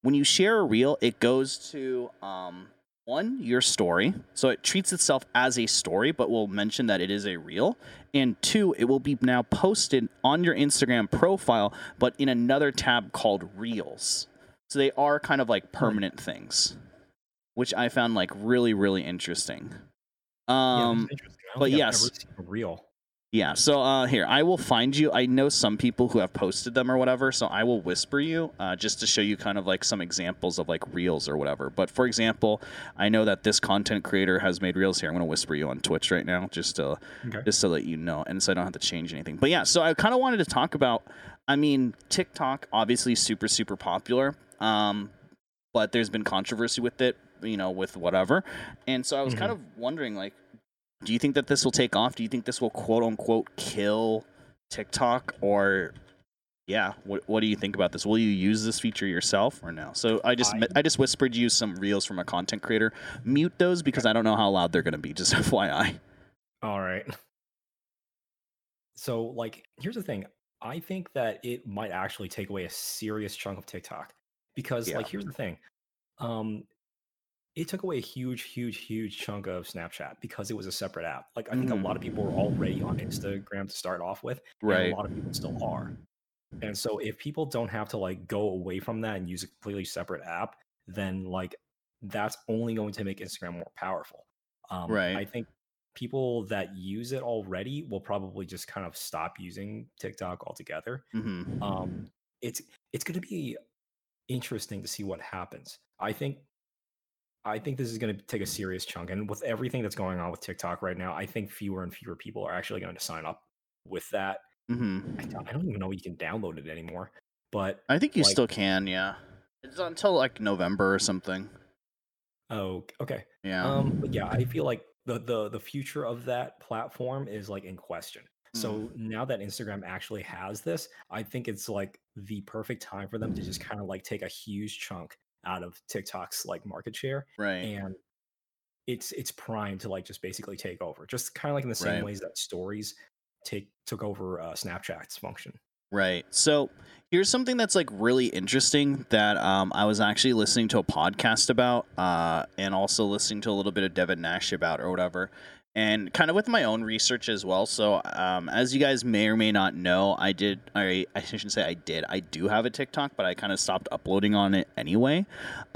When you share a reel, it goes to um, one, your story. So it treats itself as a story, but will mention that it is a reel. And two, it will be now posted on your Instagram profile, but in another tab called Reels. So they are kind of like permanent things, which I found like really, really interesting. Um, that's interesting. But yes. ever seen a reel. Yeah, so uh, here I will find you. I know some people who have posted them or whatever, so I will whisper you uh, just to show you kind of like some examples of like reels or whatever. But for example, I know that this content creator has made reels here. I'm going to whisper you on Twitch right now, just to Okay. just to let you know, and so I don't have to change anything. But yeah, so I kind of wanted to talk about. I mean, TikTok obviously super super popular, um, but there's been controversy with it, you know, with whatever, and so I was kind of wondering like do you think that this will take off? Do you think this will quote unquote kill TikTok or yeah, what what do you think about this? Will you use this feature yourself or no? So I just I- I just whispered you some reels from a content creator. Mute those because I don't know how loud they're going to be. Just FYI. All right. So, like, here's the thing. I think that it might actually take away a serious chunk of TikTok because, Yeah. like, here's the thing. Um, it took away a huge, huge, huge chunk of Snapchat because it was a separate app. Like I think mm. a lot of people were already on Instagram to start off with, right? a lot of people still are. And so if people don't have to like go away from that and use a completely separate app, then like that's only going to make Instagram more powerful. Um, right. I think people that use it already will probably just kind of stop using TikTok altogether. Mm-hmm. Um, it's it's going to be interesting to see what happens. I think I think this is going to take a serious chunk, and with everything that's going on with TikTok right now, I think fewer and fewer people are actually going to sign up with that. Mm-hmm. I, don't, I, don't, even know you can download it anymore, but I think you like, still can. Yeah, it's until like November or something. Oh, okay. Yeah. Um, but yeah, I feel like the the the future of that platform is like in question. So mm. now that Instagram actually has this, I think it's like the perfect time for them to just kind of like take a huge chunk out of TikTok's like market share. Right. And it's it's primed to like just basically take over. Just kind of like in the same right. ways that stories take took over uh, Snapchat's function. Right. So here's something that's like really interesting that um, I was actually listening to a podcast about, uh, and also listening to a little bit of Devin Nash about or whatever and kind of with my own research as well. So, um, as you guys may or may not know, I did, I, I shouldn't say I did, I do have a TikTok, but I kind of stopped uploading on it anyway.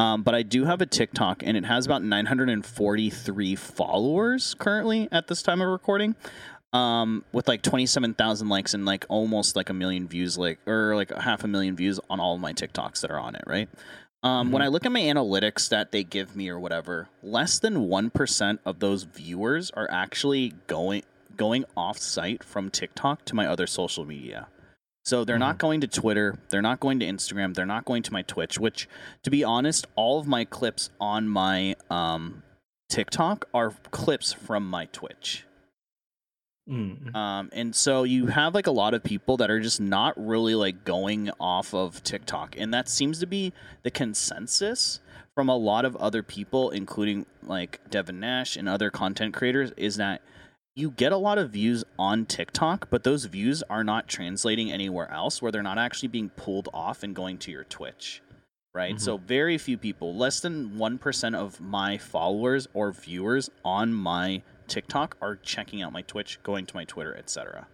Um, but I do have a TikTok, and it has about 943 followers currently at this time of recording. Um, with like 27,000 likes and like almost like a million views, like, or like half a million views on all of my TikToks that are on it, right? Um, mm-hmm. When I look at my analytics that they give me or whatever, less than one percent of those viewers are actually going going off site from TikTok to my other social media. So they're mm-hmm. not going to Twitter, they're not going to Instagram, they're not going to my Twitch. Which, to be honest, all of my clips on my um, TikTok are clips from my Twitch. Mm. Um, and so you have like a lot of people that are just not really like going off of TikTok, and that seems to be the consensus from a lot of other people, including like Devin Nash and other content creators, is that you get a lot of views on TikTok, but those views are not translating anywhere else, where they're not actually being pulled off and going to your Twitch. Right. Mm-hmm. So, very few people, less than 1% of my followers or viewers on my TikTok are checking out my Twitch, going to my Twitter, etc.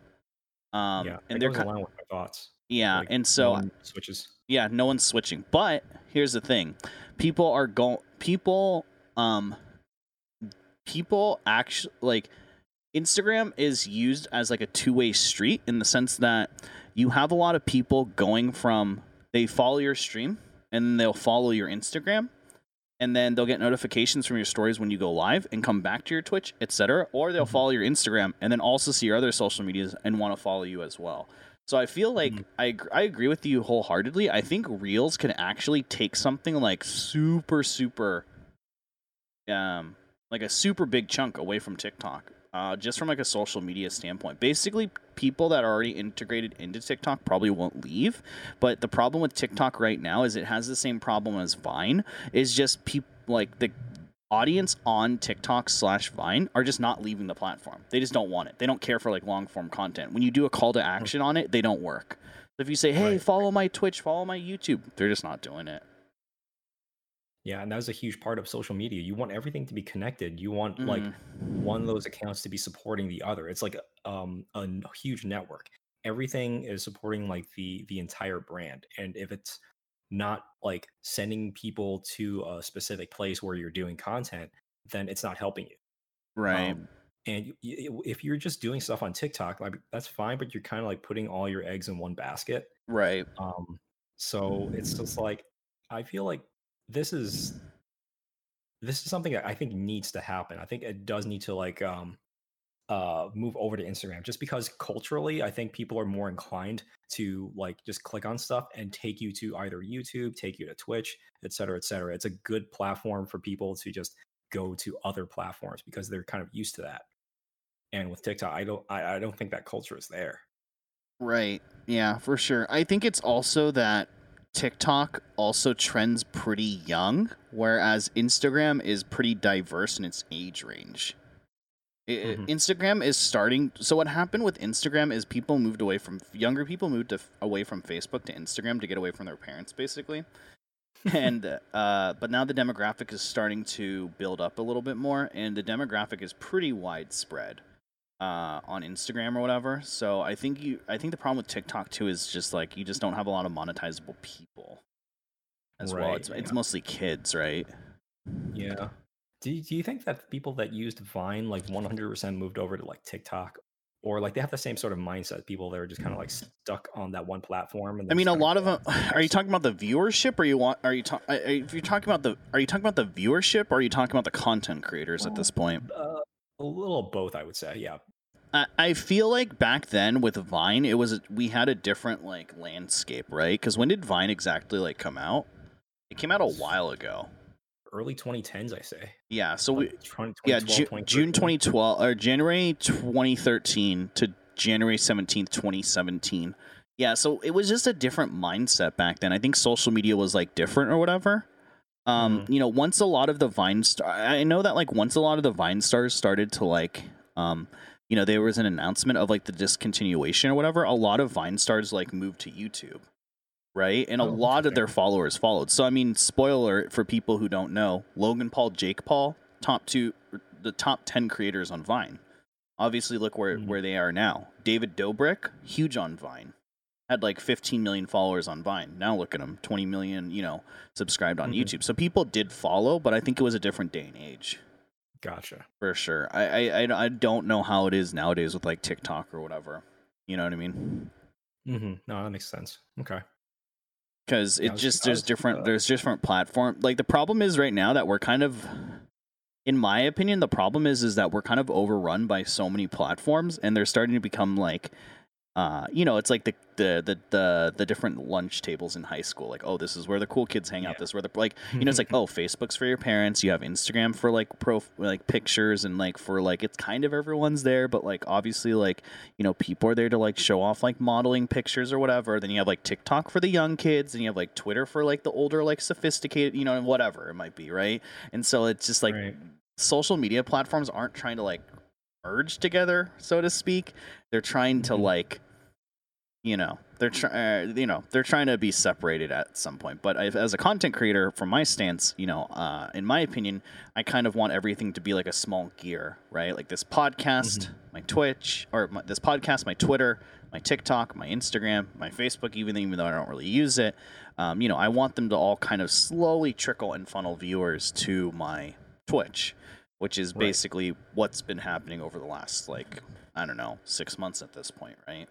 Um, yeah, and they're along with my thoughts. Yeah, like, and so no switches. Yeah, no one's switching. But here's the thing: people are going. People, um, people actually like Instagram is used as like a two way street in the sense that you have a lot of people going from they follow your stream and they'll follow your Instagram and then they'll get notifications from your stories when you go live and come back to your Twitch, etc. Or they'll mm-hmm. follow your Instagram and then also see your other social medias and want to follow you as well. So I feel like mm-hmm. I I agree with you wholeheartedly. I think Reels can actually take something like super super, um, like a super big chunk away from TikTok uh, just from like a social media standpoint. Basically, people that are already integrated into TikTok probably won't leave. But the problem with TikTok right now is it has the same problem as Vine. Is just people like the audience on TikTok slash Vine are just not leaving the platform. They just don't want it. They don't care for like long form content. When you do a call to action on it, they don't work. If you say, "Hey, follow my Twitch, follow my YouTube," they're just not doing it. Yeah, and that's a huge part of social media. You want everything to be connected. You want like Mm-hmm. one of those accounts to be supporting the other. It's like um a huge network. Everything is supporting like the the entire brand. And if it's not like sending people to a specific place where you're doing content, then it's not helping you. Right. Um, and you, you, if you're just doing stuff on TikTok, like that's fine, but you're kind of like putting all your eggs in one basket. Right. Um, so it's just like I feel like this is this is something that I think needs to happen. I think it does need to like um uh move over to Instagram just because culturally I think people are more inclined to like just click on stuff and take you to either YouTube, take you to Twitch, et cetera, et cetera. It's a good platform for people to just go to other platforms because they're kind of used to that. And with TikTok, I don't I, I don't think that culture is there. Right. Yeah, for sure. I think it's also that TikTok also trends pretty young, whereas Instagram is pretty diverse in its age range. It, mm-hmm. Instagram is starting. So what happened with Instagram is people moved away from younger people moved to, away from Facebook to Instagram to get away from their parents, basically. and uh, but now the demographic is starting to build up a little bit more, and the demographic is pretty widespread uh, on Instagram or whatever. So I think you, I think the problem with TikTok too is just like you just don't have a lot of monetizable people as right, well. It's yeah. it's mostly kids, right? Yeah. Do you, do you think that people that used Vine like 100% moved over to like TikTok or like they have the same sort of mindset people that are just kind of like stuck on that one platform i mean a lot of them are you talking about the viewership or you want are you talking if you're talking about the are you talking about the viewership or are you talking about the content creators at this point uh, a little both i would say yeah I feel like back then with Vine, it was we had a different like landscape, right? Because when did Vine exactly like come out? It came out a while ago early 2010s, I say. Yeah, so we 20, yeah Ju- June 2012 or January 2013 to January 17th, 2017. Yeah, so it was just a different mindset back then. I think social media was like different or whatever. Um, mm-hmm. you know, once a lot of the Vine star, I know that like once a lot of the Vine stars started to like, um, you know, there was an announcement of like the discontinuation or whatever. A lot of Vine stars like moved to YouTube right? And a oh, lot of their followers followed. So I mean, spoiler for people who don't know, Logan Paul, Jake Paul, top two, the top ten creators on Vine. Obviously, look where mm-hmm. where they are now. David Dobrik, huge on Vine, had like 15 million followers on Vine. Now look at him, 20 million, you know, subscribed on mm-hmm. YouTube. So people did follow, but I think it was a different day and age. Gotcha. For sure. I, I, I don't know how it is nowadays with like TikTok or whatever. You know what I mean? Mm-hmm. No, that makes sense. Okay because it just there's different there's different platform like the problem is right now that we're kind of in my opinion the problem is is that we're kind of overrun by so many platforms and they're starting to become like uh, you know, it's like the, the the the the different lunch tables in high school. Like, oh, this is where the cool kids hang out. Yeah. This is where the like, you know, it's like, oh, Facebook's for your parents. You have Instagram for like pro like pictures and like for like it's kind of everyone's there, but like obviously like you know people are there to like show off like modeling pictures or whatever. Then you have like TikTok for the young kids, and you have like Twitter for like the older like sophisticated, you know, whatever it might be, right? And so it's just like right. social media platforms aren't trying to like merge together, so to speak. They're trying to mm-hmm. like you know they're trying uh, you know they're trying to be separated at some point but as a content creator from my stance you know uh, in my opinion i kind of want everything to be like a small gear right like this podcast mm-hmm. my twitch or my, this podcast my twitter my tiktok my instagram my facebook even, even though i don't really use it um, you know i want them to all kind of slowly trickle and funnel viewers to my twitch which is right. basically what's been happening over the last like i don't know six months at this point right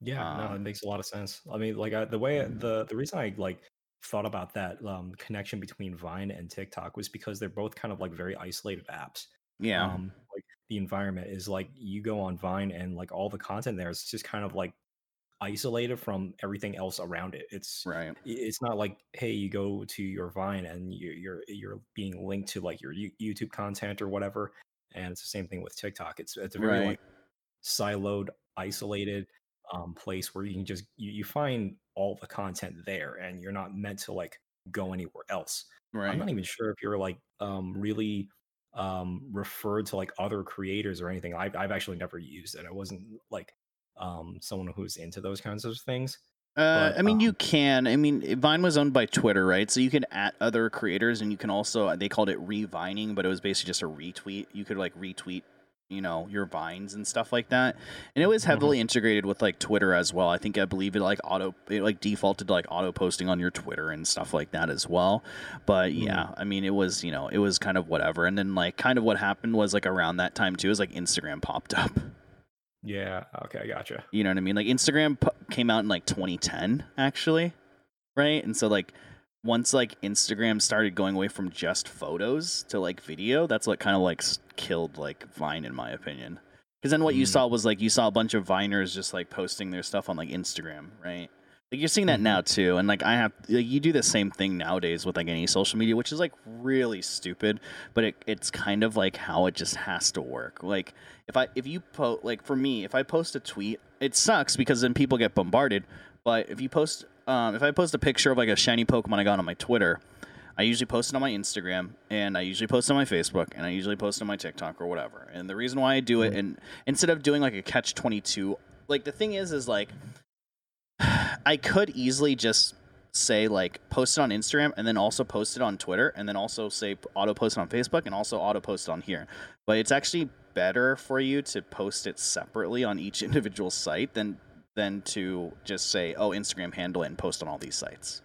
yeah, no, it um makes a lot of sense. I mean, like I, the way the the reason I like thought about that um, connection between Vine and TikTok was because they're both kind of like very isolated apps. Yeah. Um, like the environment is like you go on Vine and like all the content there is just kind of like isolated from everything else around it. It's right. It's not like hey, you go to your Vine and you're you're, you're being linked to like your YouTube content or whatever. And it's the same thing with TikTok. It's it's a very right. like siloed, isolated um, place where you can just you, you find all the content there and you're not meant to like go anywhere else right i'm not even sure if you're like um, really um, referred to like other creators or anything I've, I've actually never used it i wasn't like um, someone who's into those kinds of things uh, but, I mean, um, you can. I mean, Vine was owned by Twitter, right? So you can add other creators, and you can also. They called it revining, but it was basically just a retweet. You could like retweet you know your vines and stuff like that and it was mm-hmm. heavily mm-hmm. integrated with like twitter as well i think i believe it like auto it like defaulted to like auto posting on your twitter and stuff like that as well but mm-hmm. yeah i mean it was you know it was kind of whatever and then like kind of what happened was like around that time too is like instagram popped up yeah okay I gotcha you know what i mean like instagram came out in like 2010 actually right and so like once like Instagram started going away from just photos to like video, that's what kind of like killed like Vine in my opinion. Because then what mm. you saw was like you saw a bunch of Viners just like posting their stuff on like Instagram, right? Like you're seeing that mm-hmm. now too, and like I have, like, you do the same thing nowadays with like any social media, which is like really stupid, but it, it's kind of like how it just has to work. Like if I if you post like for me, if I post a tweet, it sucks because then people get bombarded. But if you post um, if I post a picture of like a shiny Pokemon I got on my Twitter, I usually post it on my Instagram and I usually post it on my Facebook and I usually post it on my TikTok or whatever. And the reason why I do it, mm-hmm. and instead of doing like a catch twenty two, like the thing is, is like I could easily just say like post it on Instagram and then also post it on Twitter and then also say auto post it on Facebook and also auto post it on here. But it's actually better for you to post it separately on each individual site than than to just say, oh, Instagram handle it and post on all these sites.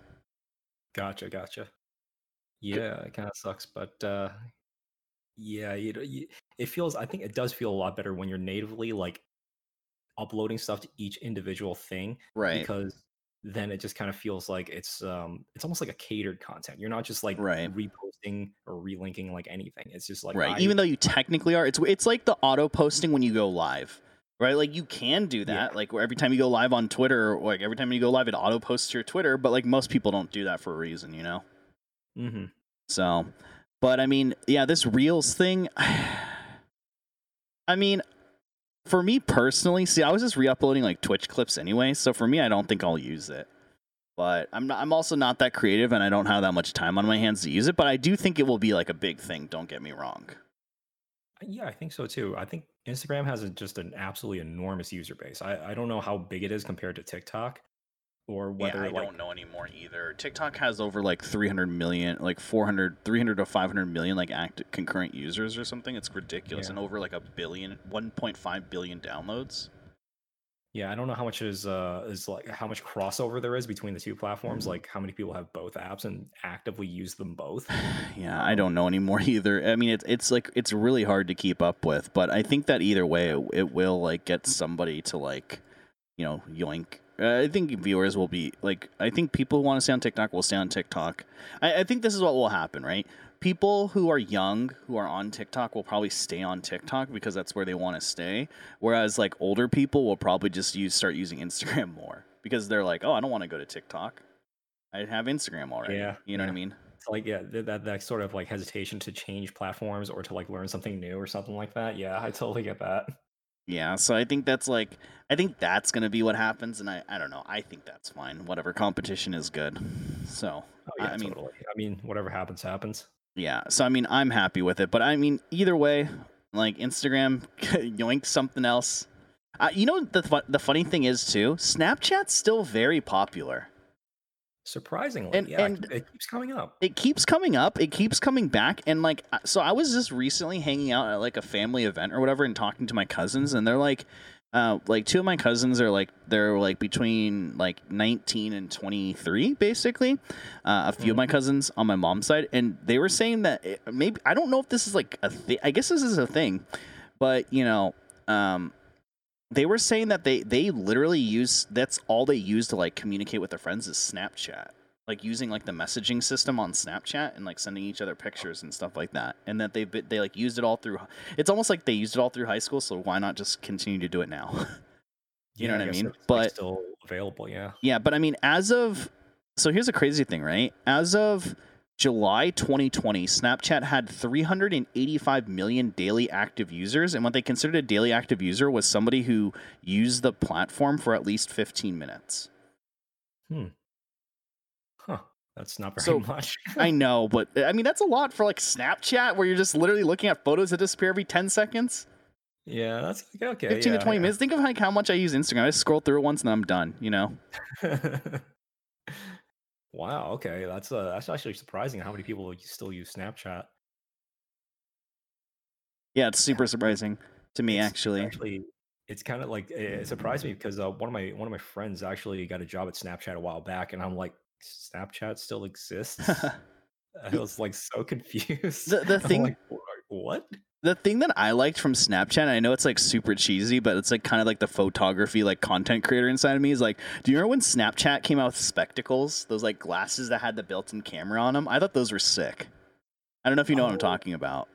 Gotcha, gotcha. Yeah, it kind of sucks, but uh, yeah, you, you, it feels. I think it does feel a lot better when you're natively like uploading stuff to each individual thing, right? Because then it just kind of feels like it's um it's almost like a catered content. You're not just like right. reposting or relinking like anything. It's just like right. I, Even though you technically are, it's it's like the auto posting when you go live right? Like you can do that, yeah. like every time you go live on Twitter, or like every time you go live, it auto posts your Twitter. But like most people don't do that for a reason, you know. Mm-hmm. So, but I mean, yeah, this Reels thing. I mean, for me personally, see, I was just re-uploading like Twitch clips anyway, so for me, I don't think I'll use it. But I'm not, I'm also not that creative, and I don't have that much time on my hands to use it. But I do think it will be like a big thing. Don't get me wrong. Yeah, I think so too. I think Instagram has a, just an absolutely enormous user base. I, I don't know how big it is compared to TikTok or whether yeah, I like, don't know anymore either. TikTok has over like 300 million, like 400, 300 to 500 million like active concurrent users or something. It's ridiculous, yeah. and over like a billion, 1.5 billion downloads. Yeah, I don't know how much is uh is like how much crossover there is between the two platforms. Like how many people have both apps and actively use them both. yeah, I don't know anymore either. I mean, it's it's like it's really hard to keep up with, but I think that either way, it, it will like get somebody to like, you know, yoink. Uh, I think viewers will be like. I think people who want to stay on TikTok will stay on TikTok. I, I think this is what will happen, right? people who are young who are on TikTok will probably stay on TikTok because that's where they want to stay. Whereas like older people will probably just use start using Instagram more because they're like, oh, I don't want to go to TikTok. I have Instagram already. Yeah, you know yeah. what I mean. It's like yeah, that that sort of like hesitation to change platforms or to like learn something new or something like that. Yeah, I totally get that. Yeah, so I think that's like I think that's gonna be what happens, and I I don't know. I think that's fine. Whatever competition is good. So oh, yeah, I mean, totally. I mean, whatever happens, happens. Yeah. So I mean, I'm happy with it, but I mean, either way, like Instagram yoink something else. Uh, you know the the funny thing is too, Snapchat's still very popular. Surprisingly, and, yeah, and it keeps coming up. It keeps coming up. It keeps coming back, and like, so I was just recently hanging out at like a family event or whatever, and talking to my cousins, and they're like, uh, like two of my cousins are like they're like between like 19 and 23 basically uh, a few mm-hmm. of my mm-hmm. cousins on my mom's side and they were saying that it, maybe i don't know if this is like a thing i guess this is a thing but you know um, they were saying that they they literally use that's all they use to like communicate with their friends is snapchat like using like the messaging system on Snapchat and like sending each other pictures and stuff like that. And that they they like used it all through. It's almost like they used it all through high school. So why not just continue to do it now? you yeah, know what I, I mean? but like still available, yeah. Yeah, but I mean, as of so here's a crazy thing, right? As of July 2020, Snapchat had 385 million daily active users, and what they considered a daily active user was somebody who used the platform for at least 15 minutes. Hmm. Huh. That's not very so, much. I know, but I mean that's a lot for like Snapchat, where you're just literally looking at photos that disappear every ten seconds. Yeah, that's okay. Fifteen yeah, to twenty yeah. minutes. Think of like how much I use Instagram. I just scroll through it once and I'm done. You know. wow. Okay, that's uh, that's actually surprising. How many people still use Snapchat? Yeah, it's super surprising to me. It's actually, actually, it's kind of like it surprised me because uh, one of my one of my friends actually got a job at Snapchat a while back, and I'm like, Snapchat still exists? I was like so confused. The, the thing, like, what? The thing that I liked from Snapchat, I know it's like super cheesy, but it's like kind of like the photography, like content creator inside of me is like, do you remember when Snapchat came out with spectacles? Those like glasses that had the built in camera on them? I thought those were sick. I don't know if you know oh. what I'm oh. talking about.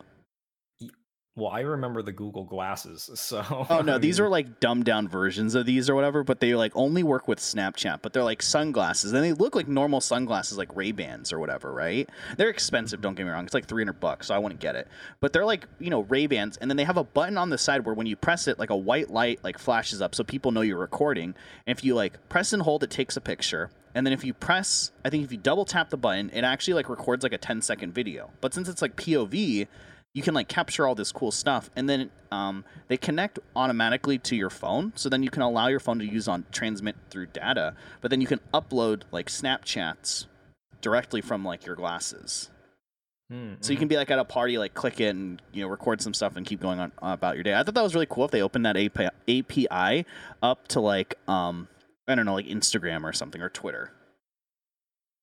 Well, I remember the Google glasses. So Oh no, these are like dumbed down versions of these or whatever, but they like only work with Snapchat, but they're like sunglasses. And they look like normal sunglasses like Ray-Bans or whatever, right? They're expensive, don't get me wrong. It's like 300 bucks, so I wouldn't get it. But they're like, you know, Ray-Bans and then they have a button on the side where when you press it like a white light like flashes up so people know you're recording. And if you like press and hold it takes a picture. And then if you press, I think if you double tap the button, it actually like records like a 10 second video. But since it's like POV, you can like capture all this cool stuff and then um, they connect automatically to your phone so then you can allow your phone to use on transmit through data but then you can upload like snapchats directly from like your glasses. Mm, so you can be like at a party like click it and you know record some stuff and keep going on uh, about your day. I thought that was really cool if they opened that API, api up to like um i don't know like instagram or something or twitter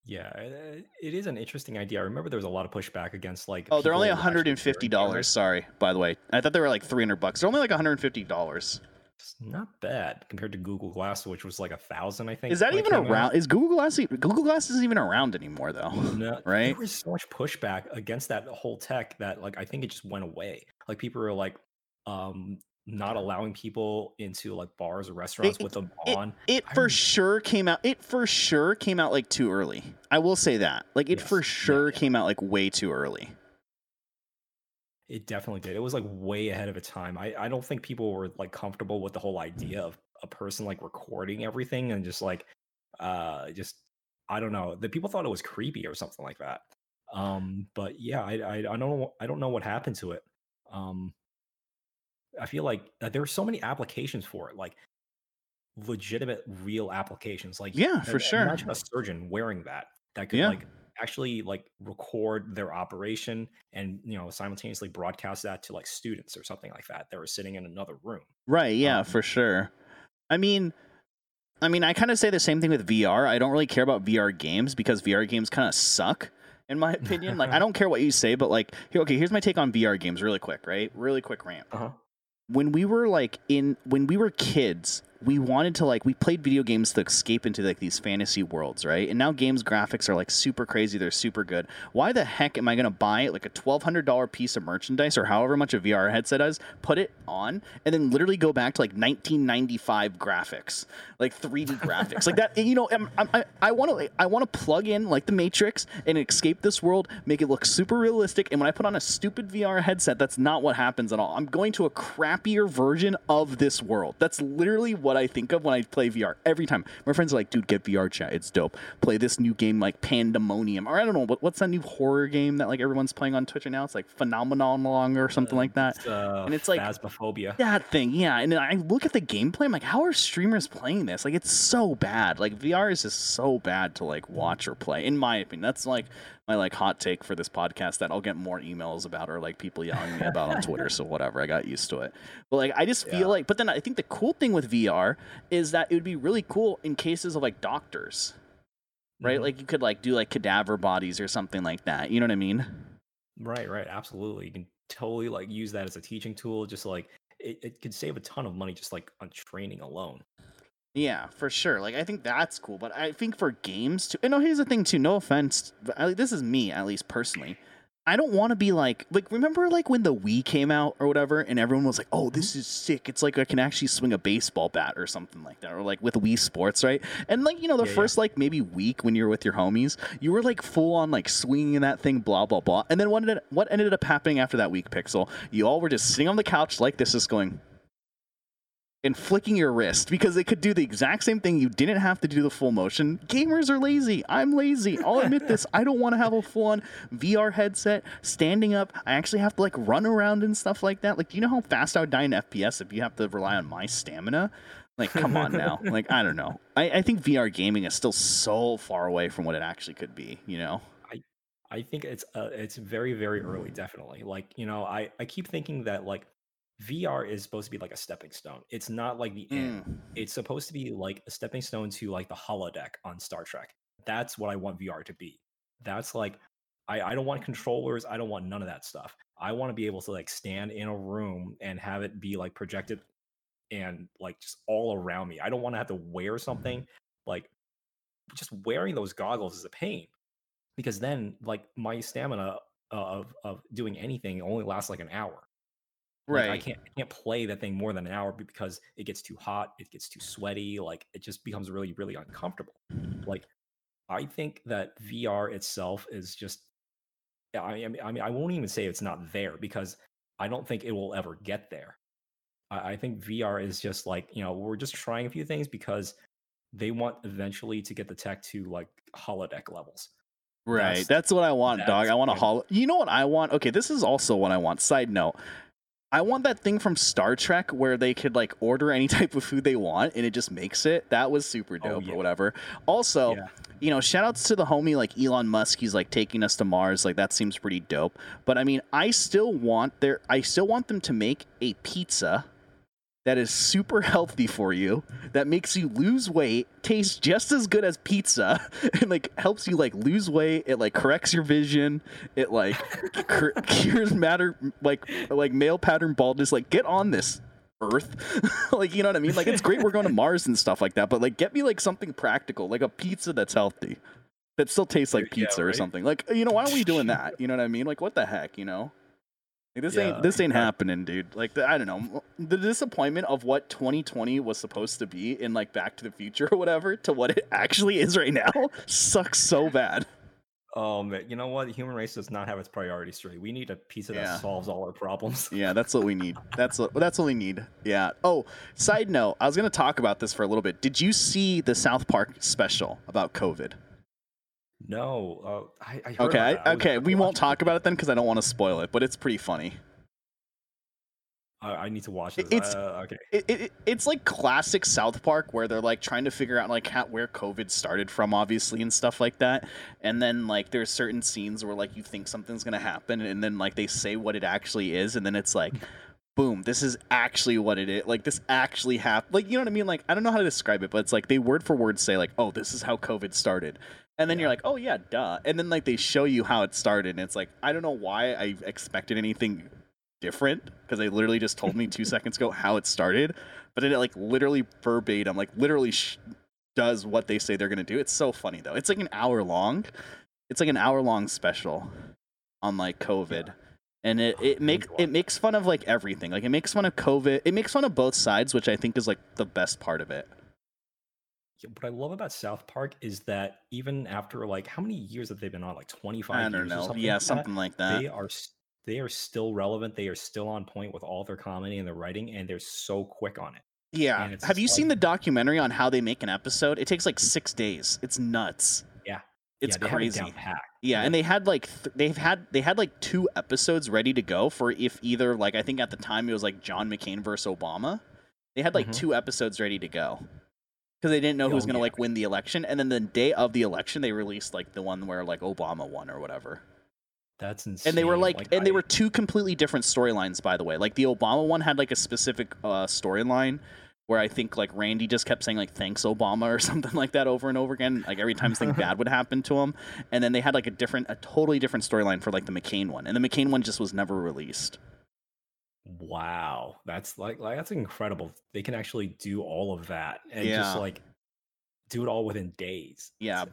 Yeah, uh, it is an interesting idea. I remember there was a lot of pushback against like. oh they're only $150 sorry by the way i thought they were like 300 bucks they're only like $150 It's not bad compared to Google Glass, which was like a thousand, I think. Is that even came out. around? Is Google Glass Google Glass isn't even around anymore though? No, right? There was so much pushback against that whole tech that like I think it just went away. Like people were like um not allowing people into like bars or restaurants It- with them It, on. it for sure came out. It for sure came out like too early. I will say that. Like it Yes. for sure yeah. came out like way too early. It definitely did. It was like way ahead of its time. I, I don't think people were like comfortable with the whole idea of a person like recording everything and just like uh just I don't know. The people thought it was creepy or something like that. Um but yeah, I I, I don't know I don't know what happened to it. Um I feel like uh, there are so many applications for it, like legitimate real applications. Like Yeah, for sure. Imagine a surgeon wearing that that could Yeah. like actually like record their operation and you know simultaneously broadcast that to like students or something like that that were sitting in another room. Right? Yeah, Um, for sure. I mean, I mean, I kind of say the same thing with VR. I don't really care about VR games because VR games kind of suck, in my opinion. like, I don't care what you say, but like, okay, here's my take on VR games, really quick, right? Really quick rant. Uh-huh. When we were like in when we were kids we wanted to like we played video games to escape into like these fantasy worlds right? And now games graphics are like super crazy. They're super good. Why the heck am i going to buy like a $1200 piece of merchandise or however much a vr headset is put it on and then literally go back to like 1995 graphics like 3d graphics? Like that you know I'm- I'm- i i want to i want to plug in like the matrix and escape this world make it look super realistic and when i put on a stupid vr headset that's not what happens at all. I'm going to a crappier version of this world. That's literally what i think of when i play vr every time my friends are like dude get vr chat it's dope play this new game like pandemonium or i don't know what, what's that new horror game that like everyone's playing on twitch right now it's like phenomenon long or something like that It's, uh, And it's like- phasmophobia. that thing, yeah. And then I look at the gameplay, I'm like, how are streamers playing this? Like, it's so bad. Like, VR is just so bad to like watch or play, in my opinion. That's like my like hot take for this podcast that I'll get more emails about or like people yelling at me about on Twitter. So whatever, I got used to it. But like, I just feel Yeah. like. But then I think the cool thing with VR is that it would be really cool in cases of like doctors, right? Mhm. Like you could like do like cadaver bodies or something like that. You know what I mean? Right, right, absolutely. You can totally like use that as a teaching tool. Just like it, it could save a ton of money just like on training alone. Yeah, for sure. Like I think that's cool, but I think for games too. And no, here's the thing too. No offense, but I, this is me at least personally. I don't want to be like like remember like when the Wii came out or whatever, and everyone was like, "Oh, this is sick! It's like I can actually swing a baseball bat or something like that," or like with Wii Sports, right? And like you know, the Yeah, yeah. first like maybe week when you're with your homies, you were like full on like swinging that thing, blah blah blah. And then what ended what ended up happening after that week, Pixel? You all were just sitting on the couch like this, just going and flicking your wrist because they could do the exact same thing. You didn't have to do the full motion. Gamers are lazy. I'm lazy. I'll admit this. I don't want to have a full on VR headset standing up. I actually have to like run around and stuff like that. Like, do you know how fast I would die in FPS if you have to rely on my stamina? Like, come on now. Like, I don't know. I, I think VR gaming is still so far away from what it actually could be, you know? I think it's uh, it's very very early, definitely. Like you know, I I keep thinking that like VR is supposed to be like a stepping stone. It's not like the end. Mm. It's supposed to be like a stepping stone to like the holodeck on Star Trek. That's what I want VR to be. That's like I, I don't want controllers. I don't want none of that stuff. I want to be able to like stand in a room and have it be like projected and like just all around me. I don't want to have to wear something like just wearing those goggles is a pain because then like my stamina of of doing anything only lasts like an hour. Like, I Right. can't I can't play that thing more than an hour because it gets too hot, it gets too sweaty, like it just becomes really really uncomfortable. Like I think that VR itself is just I I mean I mean I won't even say it's not there because I don't think it will ever get there. I, I think VR is just like, you know, we're just trying a few things because they want eventually to get the tech to like holodeck levels. Right. That's- That's, what I want, dog. I want a holo. You know what I want? Okay, this is also what I want. Side note. I want that thing from Star Trek where they could like order any type of food they want and it just makes it. That was super Oh, dope yeah. or whatever. Also, Yeah. you know, shout outs to the homie like Elon Musk. He's like taking us to Mars. Like that seems pretty dope. But I mean, I still want their I still want them to make a pizza that is super healthy for you, that makes you lose weight, tastes just as good as pizza, and like helps you like lose weight. It like corrects your vision. It like cur- cures matter like like male pattern baldness. Like get on this. Earth, like you know what I mean. Like it's great we're going to Mars and stuff like that, but like get me like something practical, like a pizza that's healthy, that still tastes like Yeah, pizza or something. Like you know, why aren't we doing that? You know what I mean? Like what the heck, you know? Like, this Yeah, ain't this ain't happening, dude. Like the, I don't know, the disappointment of what 2020 was supposed to be in like Back to the Future or whatever to what it actually is right now sucks so bad. Oh man, you know what? The human race does not have its priorities straight. We need a pizza Yeah. that solves all our problems. Yeah, that's what we need. That's what that's what we need. Yeah. Oh, side note, I was gonna talk about this for a little bit. Did you see the South Park special about COVID? No, uh, I, I heard Okay. I, okay, we won't talk about it then because I don't want to spoil it, but it's pretty funny. I, I need to watch this. It's- uh, okay. it, it, it's like classic South Park where they're like trying to figure out like how, where COVID started from, obviously, and stuff like that. And then like there's certain scenes where like you think something's gonna happen, and then like they say what it actually is, and then it's like, boom, this is actually what it is. Like this actually happened. Like you know what I mean? Like I don't know how to describe it, but it's like they word for word say like, oh, this is how COVID started. And then you're like, oh yeah, duh. And then like they show you how it started, and it's like I don't know why I expected anything different because they literally just told me two seconds ago how it started, but then it like literally verbatim, like literally sh- does what they say they're gonna do. It's so funny though. It's like an hour long. It's like an hour long special on like COVID. And it, it I make need to watch it makes fun of like everything. Like it makes fun of COVID. It makes fun of both sides, which I think is like the best part of it. Yeah, what I love about South Park is that even after like how many years have they been on? Like twenty five. I years don't or know. something Yeah, like that? something like that. They are they are still relevant. They are still on point with all their comedy and their writing, and they're so quick on it. Yeah. Have you just seen the documentary on how they make an episode? It takes like six days. It's nuts. Yeah. It's yeah, it crazy. down. Yeah, and they had like th- they've had they had like two episodes ready to go for if either like I think at the time it was like John McCain versus Obama. They had like Mhm. two episodes ready to go because they didn't know who was Oh, gonna like win the election, and then the day of the election they released like the one where like Obama won or whatever. That's insane. And they were like, and they were two completely different storylines by the way. Like the Obama one had like a specific uh, storyline where I think like Randy just kept saying like thanks Obama or something like that over and over again, like every time something bad would happen to him. And then they had like a different, a totally different storyline for like the McCain one, and the McCain one just was never released. Wow, that's like, like that's incredible. They can actually do all of that and Yeah. just like do it all within days. Yeah.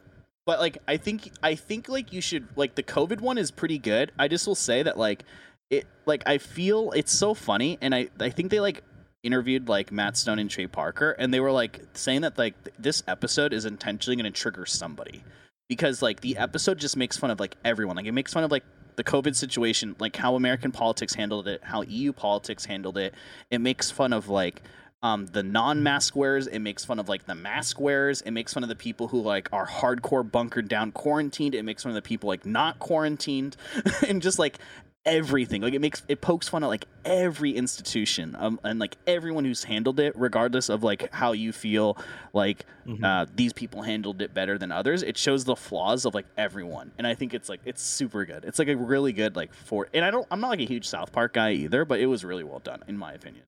But like I think I think like you should like the COVID one is pretty good. I just will say that like it like I feel it's so funny and I I think they like interviewed like Matt Stone and Trey Parker and they were like saying that like th- this episode is intentionally going to trigger somebody because like the mm-hmm. episode just makes fun of like everyone. Like it makes fun of like the COVID situation, like how American politics handled it, how EU politics handled it. It makes fun of like um, the non-mask wearers. It makes fun of like the mask wearers. It makes fun of the people who like are hardcore bunkered down, quarantined. It makes fun of the people like not quarantined, and just like everything. Like it makes it pokes fun at like every institution um, and like everyone who's handled it, regardless of like how you feel like Mhm. uh, these people handled it better than others. It shows the flaws of like everyone, and I think it's like it's super good. It's like a really good like for. And I don't. I'm not like a huge South Park guy either, but it was really well done in my opinion.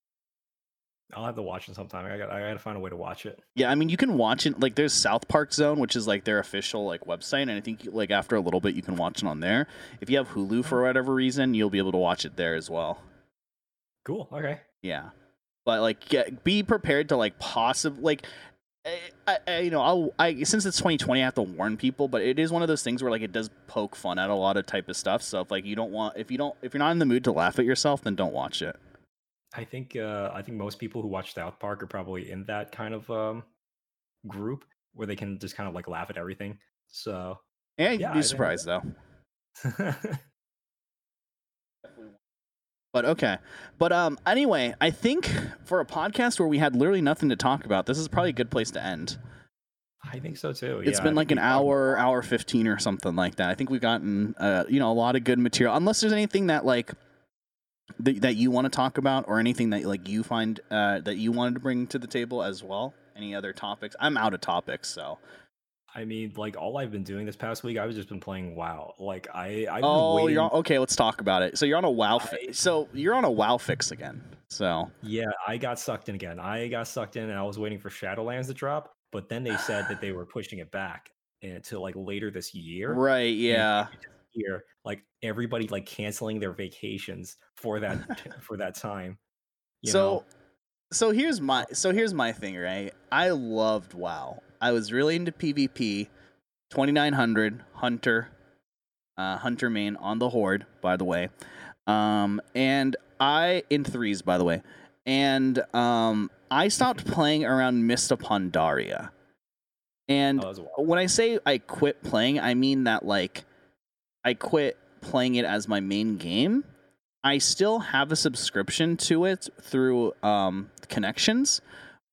I'll have to watch it sometime. I got I got to find a way to watch it. Yeah, I mean, you can watch it. Like, there's South Park Zone, which is like their official like website, and I think like after a little bit, you can watch it on there. If you have Hulu for whatever reason, you'll be able to watch it there as well. Cool. Okay. Yeah, but like, get, be prepared to like possibly like. I, I- I, you know, I'll, I since it's 2020, I have to warn people, but it is one of those things where like it does poke fun at a lot of type of stuff. So if like you don't want, if you don't, if you're not in the mood to laugh at yourself, then don't watch it. I think uh, I think most people who watch South Park are probably in that kind of um, group where they can just kind of like laugh at everything. So Yeah, you'd Yeah, I be think- surprised though. But okay. But um anyway, I think for a podcast where we had literally nothing to talk about, this is probably a good place to end. I think so too. It's yeah, been like an we- hour, hour fifteen or something like that. I think we've gotten uh, you know a lot of good material. Unless there's anything that like that, that you want to talk about or anything that like you find uh, that you wanted to bring to the table as well. Any other topics? I'm out of topics, so. I mean, like all I've been doing this past week, I've just been playing WoW. Like I, I've Oh, waiting. you're on, okay. Let's talk about it. So you're on a WoW. Fi- I- so you're on a WoW fix again. So Yeah, I got sucked in again. I got sucked in, and I was waiting for Shadowlands to drop, but then they said that they were pushing it back until like later this year. right, yeah. Here, like everybody like canceling their vacations for that for that time. you so know? so here's my so here's my thing right i loved wow i was really into pvp 2900 hunter uh hunter main on the horde by the way um and i in threes by the way and um i stopped playing around Mists of Pandaria. and Oh, that was a while. when I say I quit playing, I mean that like I quit playing it as my main game. I still have a subscription to it through um, connections,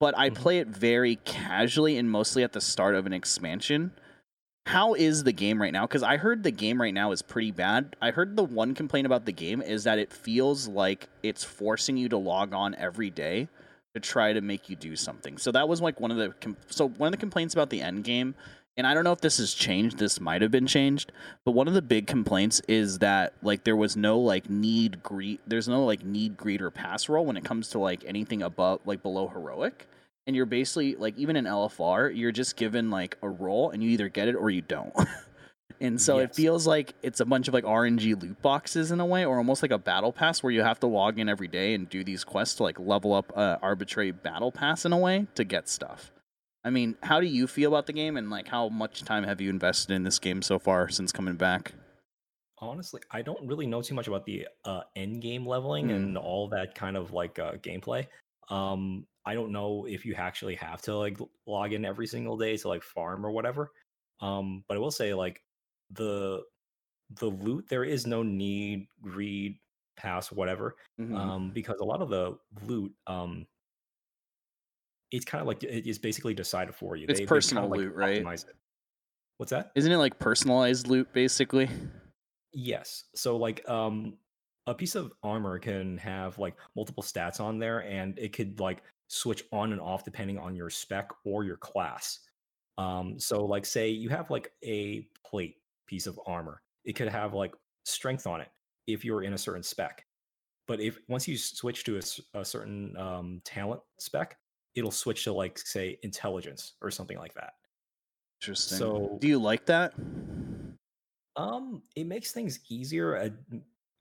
but I Mhm. play it very casually and mostly at the start of an expansion. How is the game right now? Because I heard the game right now is pretty bad. I heard the one complaint about the game is that it feels like it's forcing you to log on every day to try to make you do something. So that was like one of the com- so one of the complaints about the end game, and I don't know if this has changed. This might have been changed, but one of the big complaints is that like there was no like need greed. There's no like need greed or pass roll when it comes to like anything above like below heroic. And you're basically like even in LFR, you're just given like a roll and you either get it or you don't. and so it feels like it's a bunch of like RNG loot boxes in a way, or almost like a battle pass where you have to log in every day and do these quests to like level up a arbitrary battle pass in a way to get stuff. I mean, how do you feel about the game and like how much time have you invested in this game so far since coming back? Honestly, I don't really know too much about the uh, end game leveling Mm. and all that kind of like uh, gameplay. Um, I don't know if you actually have to like log in every single day to like farm or whatever. Um, but I will say like the the loot there is no need, greed, pass, whatever. Mhm. Um, because a lot of the loot, um, it's kind of like it is basically decided for you. It's kinda, personal like, loot, right? it. What's that? Isn't it like personalized loot basically? Yes. So like um a piece of armor can have like multiple stats on there and it could like switch on and off depending on your spec or your class. Um so like say you have like a plate piece of armor. It could have like strength on it if you're in a certain spec. But if once you switch to a certain um talent spec, it'll switch to like say intelligence or something like that. Interesting. So- do you like that? Um, it makes things easier. uh,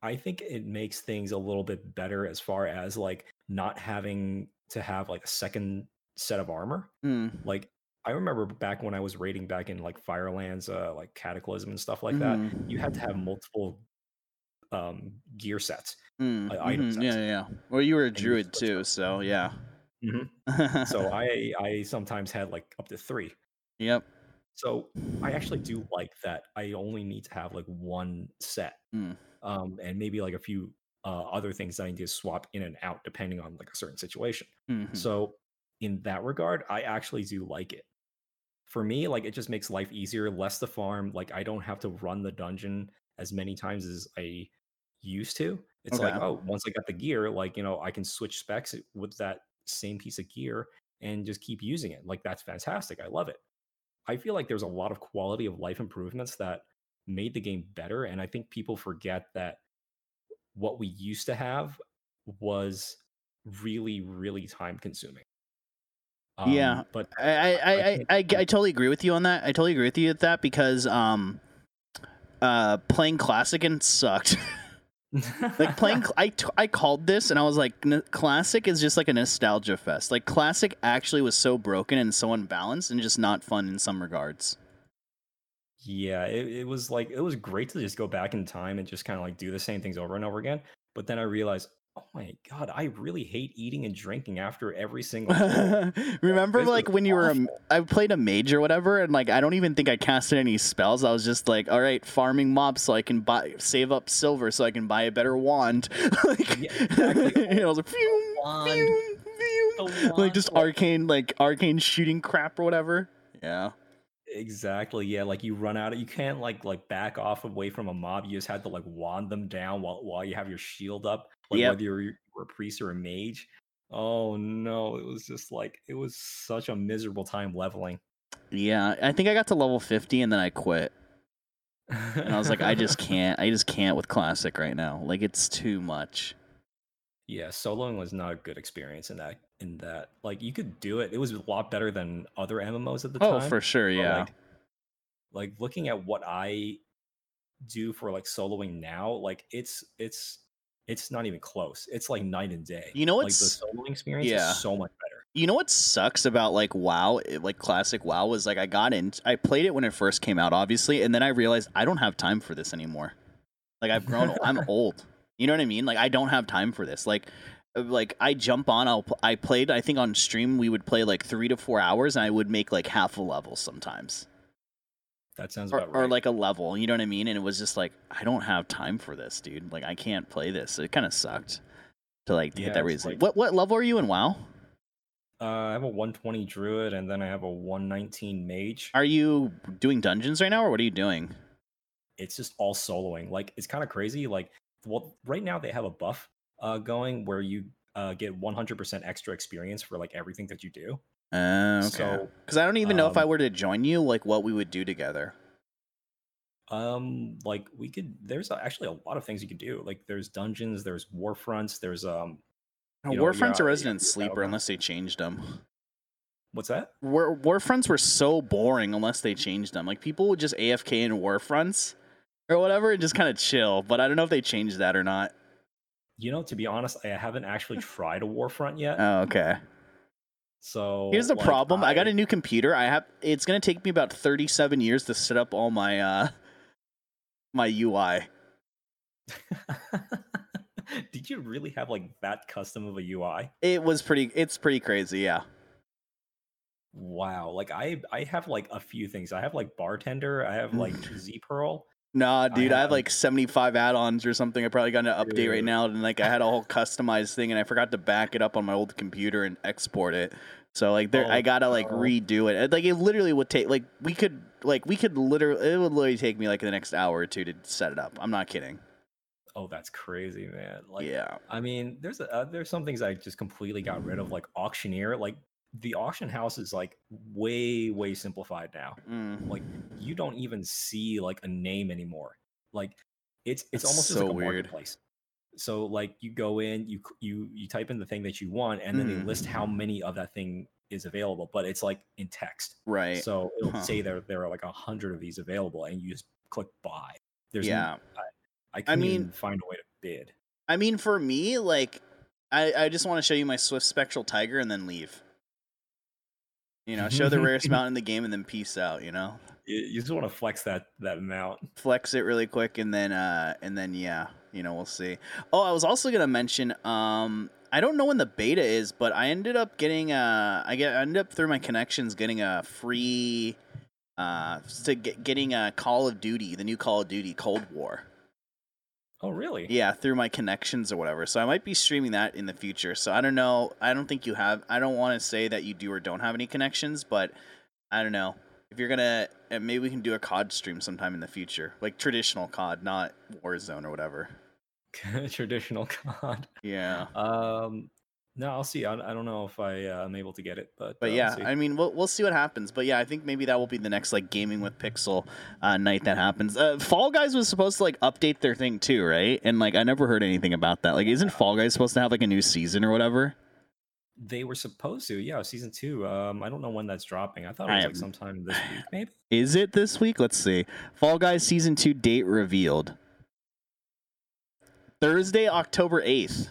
I think it makes things a little bit better as far as like not having to have like a second set of armor. Hmm. Like I remember back when I was raiding back in like Firelands, uh, like Cataclysm and stuff like that. Mhm. You had to have multiple um gear sets. Mm, uh, item mhm, sets. Yeah, yeah, yeah. Well, you were a And druid too, so yeah. Mhm. So I I sometimes had like up to three. yep. So I actually do like that. I only need to have like one set, Mm. um, and maybe like a few uh, other things that I need to swap in and out depending on like a certain situation. Mhm. So in that regard, I actually do like it. For me, like it just makes life easier, less to farm. Like I don't have to run the dungeon as many times as I used to. It's like, oh, once I got the gear, like you know, I can switch specs with that same piece of gear and just keep using it. Like that's fantastic. I love it. I feel like there's a lot of quality of life improvements that made the game better. And I think people forget that what we used to have was really, really time consuming. Yeah, Um, but I, I, I, I, I, I totally agree with you on that. I totally agree with you with that because um, uh, playing classic and sucked. like playing, I, t- I called this and I was like, "N- classic is just like a nostalgia fest. Like classic actually was so broken and so unbalanced and just not fun in some regards. yeah, it, it was like it was great to just go back in time and just kind of like do the same things over and over again. But then I realized, oh my god, I really hate eating and drinking after every single. Remember, This like when you were, a, awful. I played a mage or whatever, and like I don't even think I casted any spells. I was just like, all right, farming mobs so I can buy, save up silver so I can buy a better wand. like, Yeah, exactly. and I was like, phew, phew, phew. Like just arcane, like arcane shooting crap or whatever. Yeah. Exactly. Yeah, like you run out of you can't like like back off away from a mob. You just had to like wand them down while while you have your shield up. Like Yep. whether you're, you're a priest or a mage. Oh no, it was just like it was such a miserable time leveling. Yeah, I think I got to level 50 and then I quit. And I was like, I just can't. I just can't with classic right now. Like it's too much. Yeah, soloing was not a good experience in that in that. Like you could do it. It was a lot better than other MMOs at the Oh, time. for sure, yeah. Like, like looking at what I do for like soloing now, like it's it's it's not even close. It's like night and day. You know like the soloing experience yeah. is so much better. You know what sucks about like WoW, eh, like classic WoW was like I got in, I played it when it first came out, obviously, and then I realized I don't have time for this anymore. Like I've grown, I'm old. You know what I mean? Like I don't have time for this. Like, uh, like I jump on, I'll, I played. I think on stream we would play like three to four hours, and I would make like half a level sometimes, That sounds or, about right. or like a level. You know what I mean? And it was just like I don't have time for this, dude. Like I can't play this. It kind of sucked to like Yeah, hit that reason. like- What what level are you in WoW? uh, I have a 120 druid and then I have a 119 mage. Are you doing dungeons right now, or what are you doing? it's just all soloing. Like it's kind of crazy. Like well, right now they have a buff uh, going where you uh, get 100% extra experience for like everything that you do. Uh, okay. So, Because I don't even know if I um, were to join you, like what we would do together. Um, like we could. There's actually a lot of things you can do. Like there's dungeons, there's war fronts, there's um. you know, Warfront's yeah, a yeah, resident yeah, sleeper Battleground. unless they changed them. What's that? War Warfronts were so boring unless they changed them. Like people would just AFK in Warfronts or whatever and just kind of chill. But I don't know if they changed that or not. You know, to be honest, I haven't actually tried a Warfront yet. Oh, okay. So Here's the like, problem. I... got a new computer. I have. It's gonna take me about 37 years to set up all my uh my UI. Did you really have like that custom of a UI? It was pretty. It's pretty crazy. Yeah. Wow. Like I I have like a few things. I have like bartender, I have like Z-Perl. Nah, dude, I, have have- like 75 add-ons or something. I probably got an update right now, and like I had a whole customized thing, and I forgot to back it up on my old computer and export it. So like, there, Oh, I gotta like redo it. Like, it literally would take like we could like we could literally it would literally take me like the next hour or two to set it up. I'm not kidding. Oh, that's crazy, man. Like yeah, I mean, there's a, uh, there's some things I just completely got rid of, like auctioneer. Like the auction house is like way way simplified now. Mm. Like you don't even see like a name anymore. Like it's it's That's almost so like a weird. marketplace. So like you go in, you you you type in the thing that you want, and then Mhm. they list how many of that thing is available. But it's like in text, right. so it'll Huh. say there there are like a hundred of these available, and you just click buy. There's yeah. I couldn't mean- even find a way to bid. I mean, for me, like, I I just want to show you my Swift Spectral Tiger and then leave. You know, show the rarest mount in the game and then peace out. You know. You, you just want to flex that that amount. flex it really quick and then uh and then yeah you know we'll see oh i was also gonna mention um i don't know when the beta is but i ended up getting uh i get I ended up through my connections getting a free uh to get, getting a call of duty the new call of duty cold war Oh, really? yeah through my connections or whatever. So i might be streaming that in the future. So i don't know. I don't think you have i don't want to say that you do or don't have any connections but i don't know. If you're gonna uh, maybe we can do a cod stream sometime in the future like traditional cod not warzone or whatever. Traditional COD. yeah. Um, no, I'll see. I, I don't know if I uh, am able to get it, but but uh, yeah i mean we'll, we'll see what happens but yeah i think maybe that will be the next like gaming with pixel uh, night that happens uh, fall guys was supposed to like update their thing too right and like i never heard anything about that like isn't fall guys supposed to have like a new season or whatever they were supposed to. Yeah, season two. Um, I don't know when that's dropping. I thought it was like sometime this week, maybe. Is it this week? Let's see. Fall Guys season two date revealed. Thursday, October eighth.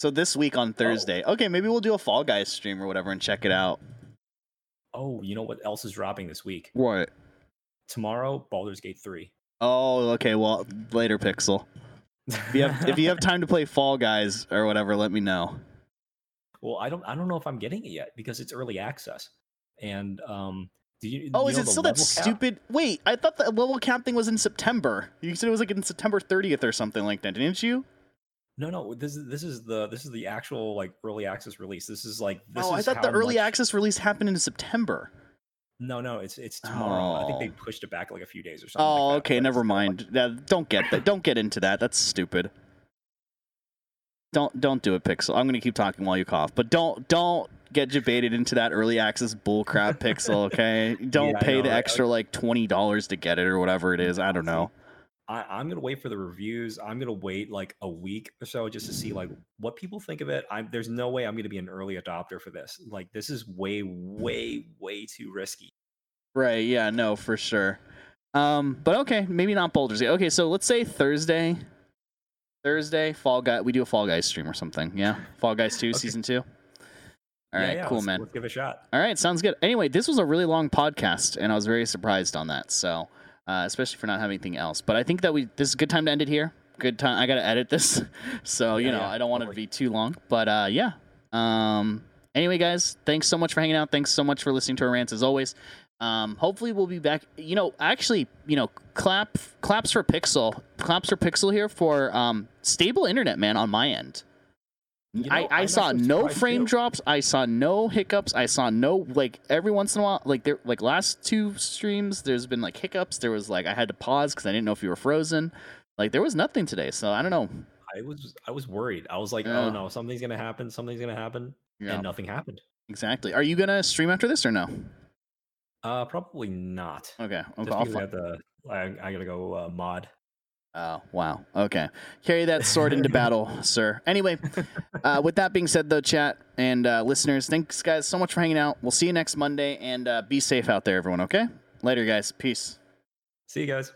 So this week on Thursday. Okay, maybe we'll do a Fall Guys stream or whatever and check it out. Oh, you know what else is dropping this week? What? Tomorrow, Baldur's Gate three. Oh, okay. Well, later, Pixel. If you have if you have time to play Fall Guys or whatever, let me know. well, I don't. I don't know if I'm getting it yet because it's early access. And um, do you? Oh, you is it still that cap? stupid? Wait, I thought the level cap thing was in September. You said it was like in September 30th or something like that, didn't you? No, no. This is this is the this is the actual like early access release. This is like this oh, I thought the early much- access release happened in September. No, no, it's it's tomorrow. I think they Oh. pushed it back like a few days or something. Oh, like okay, never like, mind. Yeah, don't get that. Don't get into that. That's stupid. Don't don't do it, Pixel. I'm gonna keep talking while you cough, but don't don't get debated into that early access bullcrap, Pixel. Okay, don't Yeah, pay know, the right? extra like twenty dollars to get it or whatever it is. I don't know. I, I'm gonna wait for the reviews. I'm gonna wait like a week or so just to see like what people think of it. I'm there's no way I'm gonna be an early adopter for this. Like this is way, way, way too risky. Right? Yeah. No, for sure. Um, but okay, maybe not Baldur's Gate. Okay, so let's say Thursday. Thursday, Fall Guy. We do a Fall Guys stream or something. Yeah, Fall Guys Two, Okay. season two. All Yeah, right, yeah, cool, let's- man. Let's give it a shot. All right, sounds good. Anyway, this was a really long podcast, and I was very surprised on that. So, uh, especially for not having anything else. But I think that we this is a good time to end it here. Good time. I gotta edit this, so you Yeah, know yeah, I don't want it to be too long. But uh, yeah. Um. Anyway, guys, thanks so much for hanging out. Thanks so much for listening to our rants as always. Um, hopefully we'll be back. You know, actually, you know, clap claps for Pixel, claps for Pixel here for um stable internet, man, on my end. You know, I, I saw no frame too. drops. I saw no hiccups. I saw no like every once in a while, like there like last two streams, there's been like hiccups. There was like I had to pause because I didn't know if you were frozen. Like there was nothing today, so I don't know. I was I was worried. I was like, Yeah. oh no, something's gonna happen. Something's gonna happen, Yeah, and nothing happened. exactly. Are you gonna stream after this or no? Uh, probably not. Okay, okay. Just I'll because I, have to, I, I gotta go uh, mod. Oh wow. Okay, carry that sword into battle, sir. Anyway, uh, with that being said, though, chat and uh, listeners, thanks guys so much for hanging out. We'll see you next Monday, and uh, be safe out there, everyone. Okay. Later, guys. Peace. See you guys.